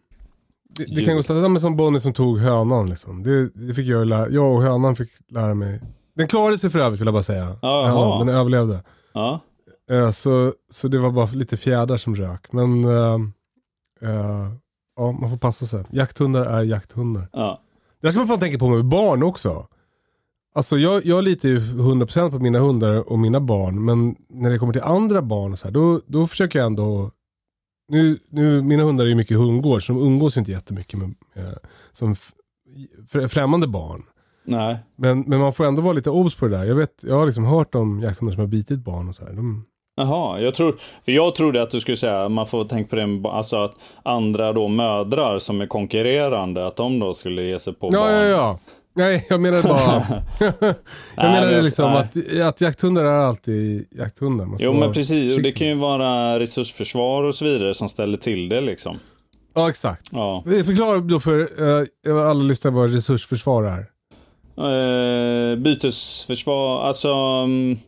Det, det kan gå så, men som Bonnie som tog hönan liksom. Det, det fick jag lära, jag och hönan fick lära mig. Den klarade sig för övrigt vill jag bara säga. Hönan, den överlevde. Ja, Eh, så, så det var bara lite fjädrar som rök. Men eh, eh, ja, man får passa sig. Jakthundar är jakthundar. ja. Det där ska man fan tänka på med barn också. Alltså jag, jag litar ju 100% på mina hundar och mina barn. Men när det kommer till andra barn och så här, då, då försöker jag ändå... Nu, nu, mina hundar är ju mycket hundgård så de umgås inte jättemycket med, eh, som främmande barn. Nej. Men, men man får ändå vara lite obs på det där. Jag, vet, jag har liksom hört om jakthundar som har bitit barn och så här. De, Jaha, jag tror, för jag trodde att du skulle säga, man får tänka på det, alltså att andra då mödrar som är konkurrerande, att de då skulle ge sig på ja, barn. ja, ja. Nej, jag menar bara... jag Nej, menar men jag- liksom nej. att, att jakthundar är alltid jakthundar. Man Jo men precis, och det kan ju vara resursförsvar och så vidare som ställer till det liksom. Ja, exakt. Ja. Förklara då för uh, alla lyssnare vad resursförsvar är. Eh, bytesförsvar, alltså mm,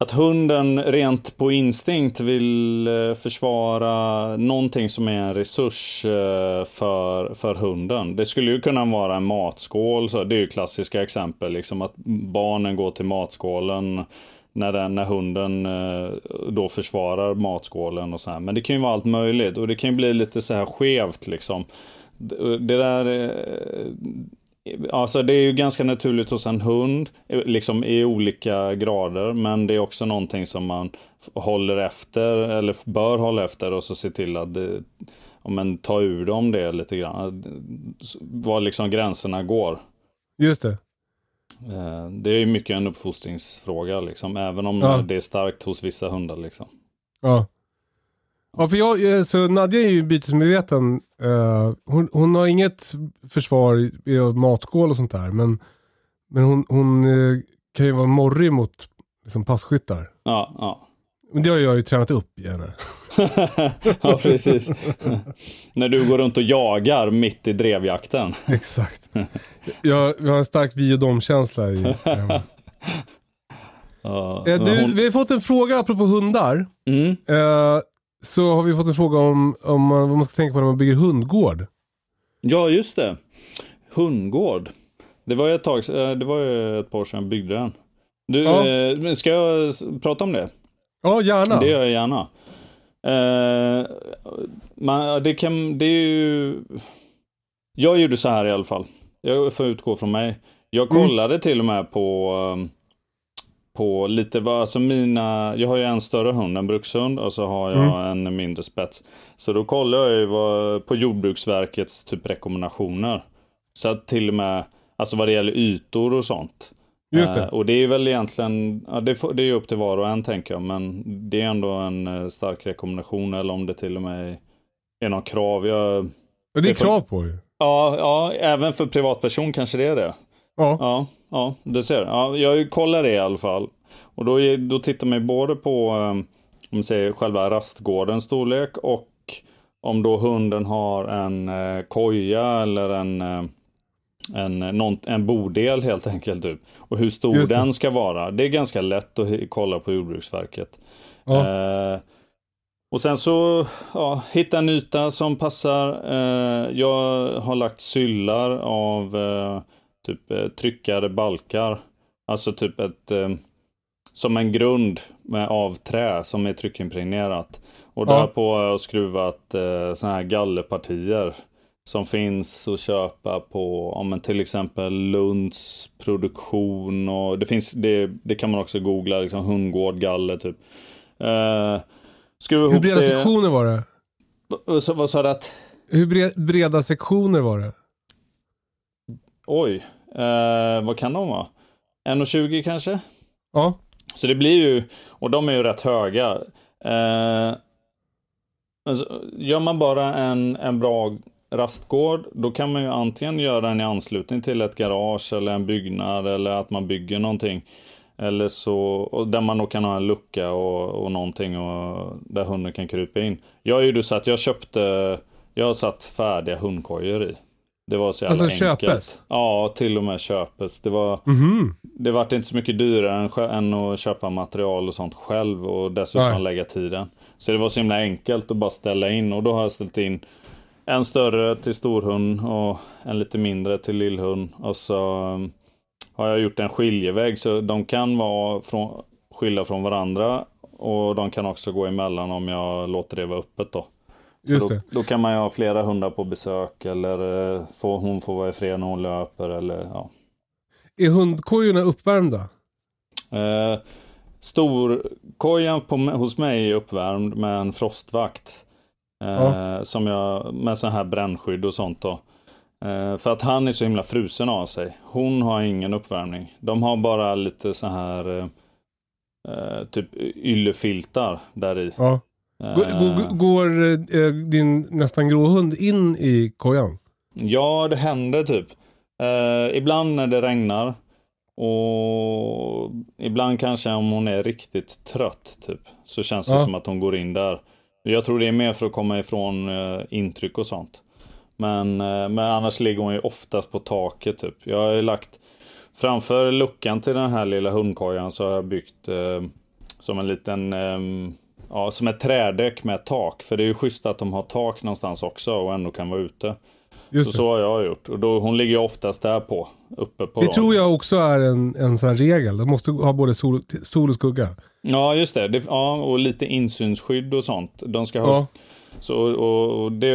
att hunden rent på instinkt vill eh, försvara någonting som är en resurs eh, för, för hunden. Det skulle ju kunna vara en matskål, så det är ju klassiska exempel, liksom att barnen går till matskålen när, den, när hunden eh, då försvarar matskålen och så här. Men det kan ju vara allt möjligt och det kan ju bli lite så här skevt liksom. Det där Alltså det är ju ganska naturligt hos en hund, eh, liksom i olika grader, men det är också någonting som man håller efter, eller bör hålla efter och så se till att det, om man tar ur dem det lite grann, s- var liksom gränserna går. Just det. Eh, Det är ju mycket en uppfostringsfråga, liksom, även om Ja. det är starkt hos vissa hundar. Liksom. Ja. Ja, för jag, eh, så Nadja är ju bytesmedveten. Eh, hon, hon har inget försvar i matskål och sånt där. Men, men hon, hon eh, kan ju vara morrig mot liksom, passkyttar. Ja, ja. Men det har jag ju tränat upp i henne. ja, precis. När du går runt och jagar mitt i drevjakten. Exakt. Jag, jag har en stark vi och dom-känsla i eh, du, hon- Vi har fått en fråga apropå hundar. Mm. Eh, så har vi fått en fråga om, om man, vad man ska tänka på när man bygger hundgård. Ja, just det. Hundgård. Det var ju ett tag eh, det var ett par år sedan jag byggde den. Du, Ja. eh, ska jag prata om det? Ja, gärna. Det gör jag gärna. Eh, man, det kan, det är ju... Jag gjorde så här i alla fall. Jag får utgå från mig. Jag Mm. kollade till och med på, eh, på lite vad, alltså mina, jag har ju en större hund, en brukshund, och så har jag en mindre spets. Så då kollade jag ju vad, på Jordbruksverkets typ rekommendationer. Så att till och med, alltså vad det gäller ytor och sånt. Just det. Eh, och det är väl egentligen, ja, det, får, det är upp till var och en tänker jag, men det är ändå en eh, stark rekommendation eller om det till och med är någon krav. Jag, Och det är krav på ju. ja, ja, även för privatperson kanske det är det. Ja. Ja, ja, det ser. Ja, jag kollar det i alla fall. Och då, då tittar man ju både på eh, om säger, själva rastgårdens storlek och om då hunden har en eh, koja eller en, eh, en, någon, en bodel helt enkelt. Typ. Och hur stor den ska vara. Det är ganska lätt att kolla på Jordbruksverket. Ja. Eh, och sen så, ja, hitta en yta som passar. Eh, jag har lagt syllar av eh, typ eh, tryckade balkar. Alltså typ ett, eh, som en grund med av trä som är tryckimpregnerat. Och Ja. därpå har jag skruvat eh, sådana här gallerpartier. Som finns att köpa på, om men till exempel Lunds produktion och det finns, det, det kan man också googla, liksom hundgård, galler typ. Uh, skruva Hur breda det. sektioner var det? Så, vad sa du att? Hur bre- breda sektioner var det? Oj, eh, vad kan de vara? 1,20 kanske? Ja. Så det blir ju, och de är ju rätt höga. Eh, alltså, gör man bara en, en bra rastgård, då kan man ju antingen göra den i anslutning till ett garage eller en byggnad eller att man bygger någonting. Eller så, där man då kan ha en lucka och, och någonting och där hunden kan krypa in. Jag gjorde så att jag köpte, jag har satt färdiga hundkojor i. Det var så jävla Alltså enkelt. köpes? Ja, till och med köpes. Det var, Mhm. det vart inte så mycket dyrare än, än att köpa material och sånt själv och dessutom Nej. lägga tiden. Så det var så himla enkelt att bara ställa in och då har jag ställt in en större till storhund och en lite mindre till lillhund. Och så um, har jag gjort en skiljevägg så de kan vara från, skilda från varandra och de kan också gå emellan om jag låter det vara öppet då. Just då, då kan man ju ha flera hundar på besök eller eh, få, hon får vara i när hon löper eller ja. Är hundkojorna uppvärmda? Eh, storkojan hos mig är uppvärmd med en frostvakt. Eh, som jag, med sån här brännskydd och sånt då. Eh, för att han är så himla frusen av sig. Hon har ingen uppvärmning. De har bara lite så här eh, eh, typ yllefiltar där i. Ja. Eh, Går, går, eh, din nästan grå hund in i kojan? Ja, det händer typ. Eh, ibland när det regnar. Och ibland kanske om hon är riktigt trött typ. Så känns det Ja. som att hon går in där. Jag tror det är mer för att komma ifrån eh, intryck och sånt. Men, eh, men annars ligger hon ju oftast på taket typ. Jag har ju lagt framför luckan till den här lilla hundkojan så har jag byggt eh, som en liten ehm, Ja, som ett trädäck med tak. För det är ju schysst att de har tak någonstans också och ändå kan vara ute. Just Så, det. så har jag gjort. Och då, hon ligger ju oftast där på. Uppe på Det dem. tror jag också är en, en sån regel. De måste ha både sol, sol och skugga. Ja, just det. det. Ja, och lite insynsskydd och sånt. De ska ha... Ja. Så, och, och det,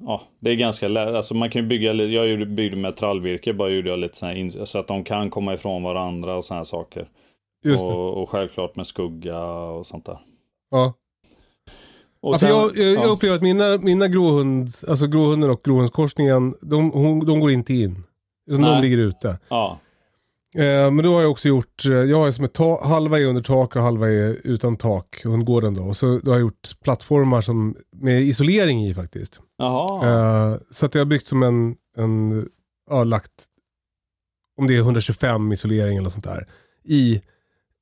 ja, det är ganska lätt. Alltså man kan ju bygga. Jag byggde med trallvirke. Bara gjorde jag lite så här så att de kan komma ifrån varandra och här saker. Och, och självklart med skugga och sånt där. Ja. Och Alltså sen- jag, jag, jag ja. upplever att mina, mina gråhund, alltså gråhunden och gråhundskorsningen, de, hon, de går inte in. Utan de ligger ute. Ja, Eh, men då har jag också gjort, eh, jag har som ett ta, halva är under tak och halva är utan tak, hundgården då. Och så då har jag gjort plattformar som, med isolering i faktiskt. Eh, så att jag har byggt som en, en ja, lagt, om det är 125 isolering eller sånt där, i,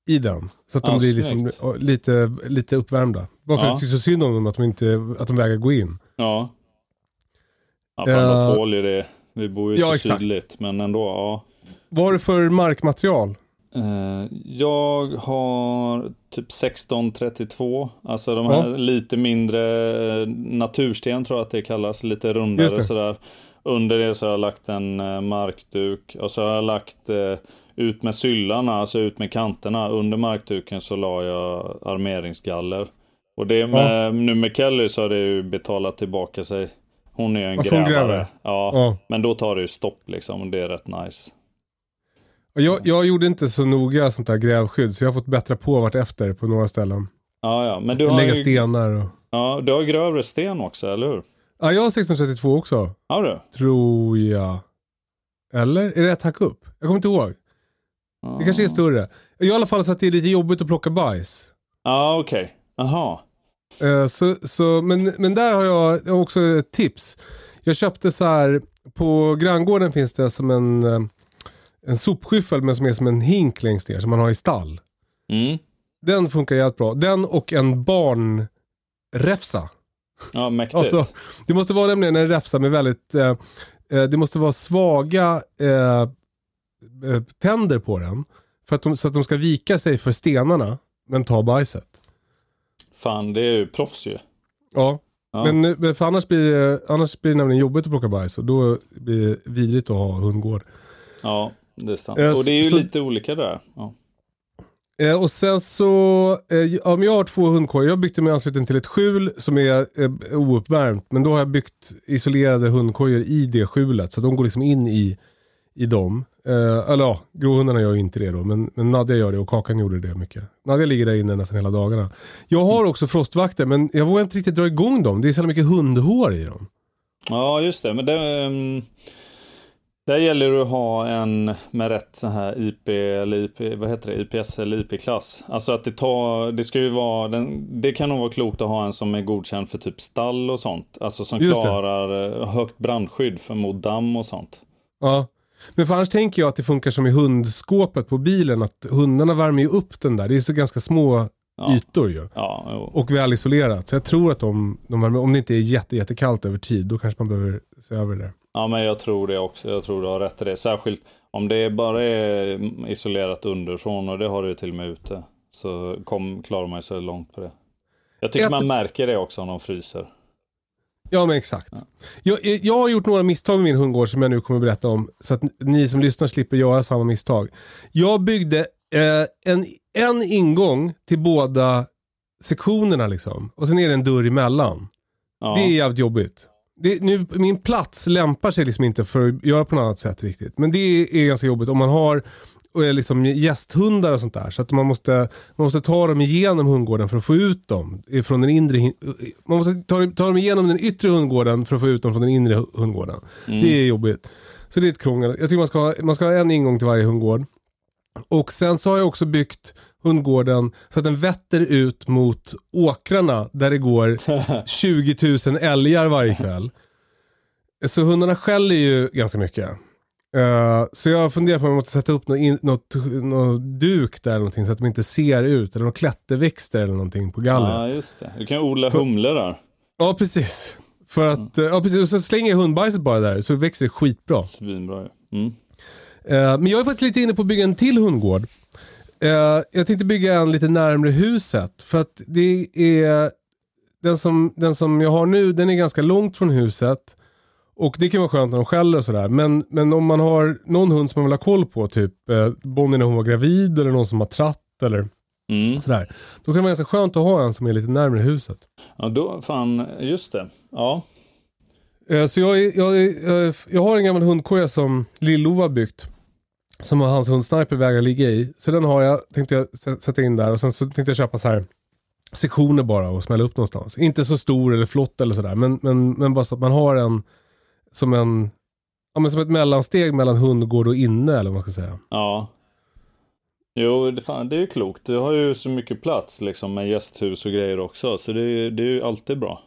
i den. Så att de blir liksom lite, lite uppvärmda. Bara för Ja. att jag tycker så synd om dem att de, inte, att de vägrar gå in. Ja. Ja, för alla Eh, tål ju det. Vi bor ju ja, så exakt. sydligt. Men ändå, ja. Vad har du för markmaterial? Eh, jag har typ 1632. Alltså de här Ja. lite mindre eh, natursten tror jag att det kallas. Lite rundare sådär. Under det så har jag lagt en markduk. Och så har jag lagt eh, ut med syllarna, alltså ut med kanterna. Under markduken så la jag armeringsgaller. Och det med, nu med Kelly så har det ju betalat tillbaka sig. Hon är ju en Ja, för hon grävare. gräver. Ja, Ja. men då tar det ju stopp liksom. Och det är rätt nice. Jag, jag gjorde inte så noga sånt där grävskydd så jag har fått bättra på vart efter på några ställen. Ja, ja. Men du har Lägga ju... stenar och... Ja, du har grövre sten också, eller hur? Ja, jag har 1632 också. Har du? Tror jag. Eller? Är det ett hack upp? Jag kommer inte ihåg. Det kanske är större. I alla fall så att det är lite jobbigt att plocka bajs. Ja, okej. Okay. Jaha. Eh, så, så, men, men där har jag, jag har också ett tips. Jag köpte så här, på granngården finns det som en, eh, en sopskyffel men som är som en hink längst ner som man har i stall. Mm. Den funkar jävligt bra. Den och en barnräfsa. Ja, mäktigt. Alltså, det måste vara nämligen en räfsa med väldigt, eh, eh, det måste vara svaga eh, tänder på den. För att de, så att de ska vika sig för stenarna men ta bajset. Fan, det är ju proffs ju. Ja. Ja. Men, för annars blir, det, annars blir det nämligen jobbigt att plocka bajs och då blir det vidrigt att ha hundgård. Ja, det är sant. Eh, och det är ju så- lite olika där. Ja. Eh, och sen så, eh, ja, men jag har två hundkojor. Jag dem i anslutning till ett skjul som är eh, ouppvärmt. Men då har jag byggt isolerade hundkojor i det skjulet. Så de går liksom in i, i dem. Eh, eller ja, gråhundarna gör ju inte det då. Men, men Nadja gör det och Kakan gjorde det mycket. Nadja ligger där inne nästan hela dagarna. Jag har också frostvakter men jag vågar inte riktigt dra igång dem. Det är så mycket hundhår i dem. ja, just det. Men det... ehm, där gäller det att ha en med rätt så här IP eller IP, vad heter det, IPS eller IP-klass. Alltså att det tar, det ska ju vara, den, det kan nog vara klokt att ha en som är godkänd för typ stall och sånt. Alltså som Just det. klarar eh, högt brandskydd för mot damm och sånt. Ja. Men för annars tänker jag att det funkar som i hundskåpet på bilen. Att hundarna värmer ju upp den där. Det är så ganska små Ja. ytor ju. Ja, jo. Och väl isolerat. Så jag tror att de, de värmer, om det inte är jätte, jättekallt över tid, då kanske man behöver se över det. Ja, men jag tror det också. Jag tror du har rätt i det. Särskilt om det bara är isolerat underifrån och det har du ju till och med ute. Så kom, klarar man sig långt på det. Jag tycker Ett- man märker det också om de fryser. Ja men exakt. Jag, jag har gjort några misstag med min hundgård som jag nu kommer att berätta om. Så att ni som lyssnar slipper göra samma misstag. Jag byggde eh, en, en ingång till båda sektionerna liksom. Och sen är det en dörr emellan. Ja. Det är jävligt jobbigt. Det, nu, min plats lämpar sig liksom inte för att göra på något annat sätt riktigt. Men det är ganska jobbigt om man har och är liksom gästhundar och sånt där. Så att man måste, man måste ta dem igenom hundgården för att få ut dem. Från den inre, man måste ta, ta dem igenom den yttre hundgården för att få ut dem från den inre hundgården. Det är jobbigt. Så det är ett krångel. Jag tycker man ska, ha, man ska ha en ingång till varje hundgård. Och sen så har jag också byggt hundgården så att den vetter ut mot åkrarna där det går 20 000 älgar varje kväll. Så hundarna skäller ju ganska mycket. Eh, så jag funderar på om jag måste sätta upp något, in, något, något duk där eller någonting så att de inte ser ut. Eller några klätterväxter eller någonting på gallret. Ja, just det. Du kan odla humlor där. Ja, precis. För att, eh, ja, precis. Och så slänger jag hundbajset bara där så växer det skitbra. Svinbra ju. Mm. Eh, men jag är faktiskt lite inne på att bygga en till hundgård. Jag tänkte bygga en lite närmre huset. För att det är den som, den som jag har nu, den är ganska långt från huset. Och det kan vara skönt när de skäller och sådär. Men, men om man har någon hund som man vill ha koll på, typ eh, Bonnie när hon var gravid eller någon som har tratt eller Mm. sådär. Då kan det vara ganska skönt att ha en som är lite närmare huset. Ja, då, fan, just det. Ja. Eh, Så jag, jag, jag, jag har en gammal hundkoja som Lill-Ove har byggt. Som hans hund Sniper vägrar ligga i. Så den har jag, tänkte jag sä- sätta in där. Och sen så tänkte jag köpa så här sektioner bara och smälla upp någonstans. Inte så stor eller flott eller sådär. Men, men, men bara så att man har en som en Ja, men som ett mellansteg mellan hundgård och inne eller vad man ska säga. Ja. Jo, det, fan, det är ju klokt. Du har ju så mycket plats liksom med gästhus och grejer också. Så det, är- det är ju alltid bra.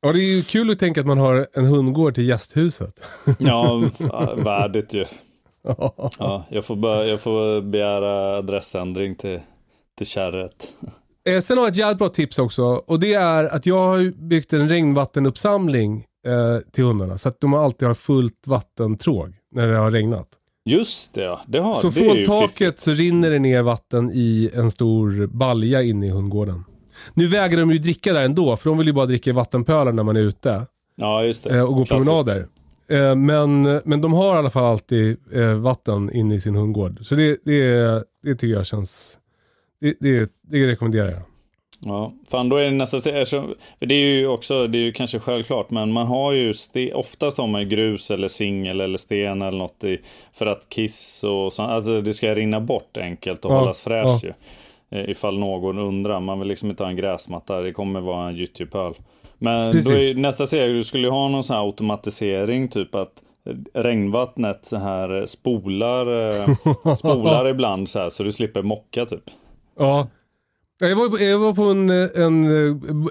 Ja, det är ju kul att tänka att man har en hundgård till gästhuset. Ja, värdigt ju. Ja, jag, får bör, jag får begära adressändring till, till kärret. Eh, sen har jag ett jävligt bra tips också. Och det är att jag har byggt en regnvattenuppsamling eh, till hundarna. Så att de alltid har fullt vattentråg när det har regnat. Just det, ja. Det har, så det från taket fiffigt. så rinner det ner vatten i en stor balja inne i hundgården. Nu vägrar de ju dricka där ändå, för de vill ju bara dricka i vattenpölar när man är ute Ja, just det. eh, och gå promenader. Eh, men, men de har i alla fall alltid eh, vatten inne i sin hundgård. Så det, det, det tycker jag känns... Det, det, det rekommenderar jag. Ja, fan då är det nästan, eftersom- för det är ju också, det är ju kanske självklart, men man har ju, ste, oftast har man ju grus eller singel eller sten eller något i, för att kiss och så, alltså det ska rinna bort enkelt och Ja, hållas fräscht ja. ju. Eh, Ifall någon undrar, man vill liksom inte ha en gräsmatta, det kommer vara en gyttjepöl. Men är nästa serie, du skulle ju ha någon sån här automatisering, typ att regnvattnet så här spolar, eh, spolar ibland så här så du slipper mocka typ. Ja. Jag var, jag var på en, en,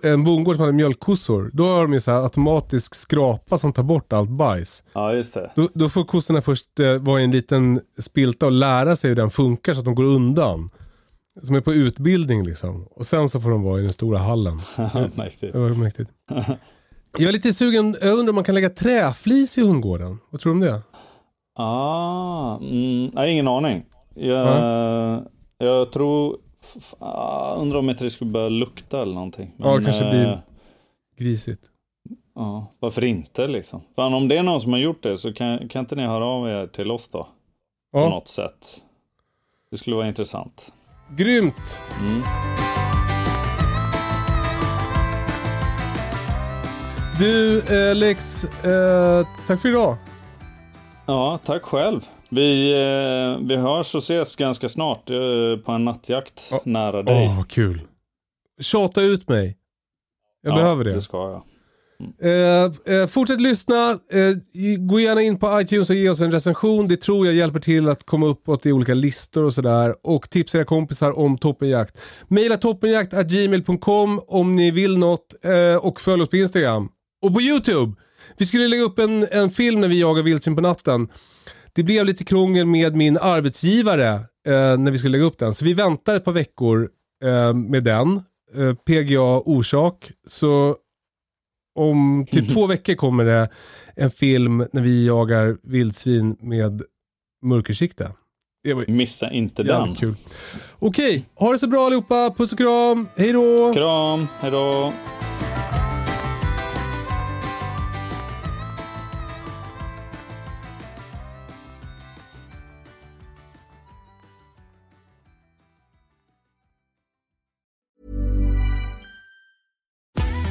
en bondgård som hade mjölkkossor. Då har de ju så här automatisk skrapa som tar bort allt bajs. Ja, just det. Då, då får kossorna först eh, vara i en liten spilta och lära sig hur den funkar så att de går undan. Som är på utbildning liksom. Och sen så får de vara i den stora hallen. Mäktigt. Det var mäktigt. Jag är lite sugen, jag undrar om man kan lägga träflis i hundgården. Vad tror du om det? Ah, mm, jag har ingen aning. Jag, jag tror, ah, undrar om inte det skulle börja lukta eller någonting. Ja, det kanske blir- eh, Grisigt. Ja, varför inte liksom? Fan om det är någon som har gjort det så kan, kan inte ni höra av er till oss då? På Ja, något sätt. Det skulle vara intressant. grymt. Mm. Du eh, Lex, eh, tack för idag. Ja, tack själv. Vi, eh, vi hörs och ses ganska snart eh, på en nattjakt Ja. nära Åh, dig. vad kul. Tjata ut mig. Jag Ja, behöver det. Det ska jag. Eh, eh, fortsätt lyssna. Eh, gå gärna in på iTunes och ge oss en recension. Det tror jag hjälper till att komma uppåt i olika listor och sådär. Och tipsa era kompisar om Toppenjakt. Maila toppenjakt.gmail.com om ni vill något. Eh, och följ oss på Instagram. Och på YouTube. Vi skulle lägga upp en, en film när vi jagar vildsvin på natten. Det blev lite krångel med min arbetsgivare eh, när vi skulle lägga upp den. Så vi väntar ett par veckor eh, med den. Eh, PGA orsak. Så om typ två veckor kommer det en film när vi jagar vildsvin med mörkersikte. Missa inte den. kul. Okej, ha det så bra allihopa. Puss och kram. Hej då! Kram, hejdå.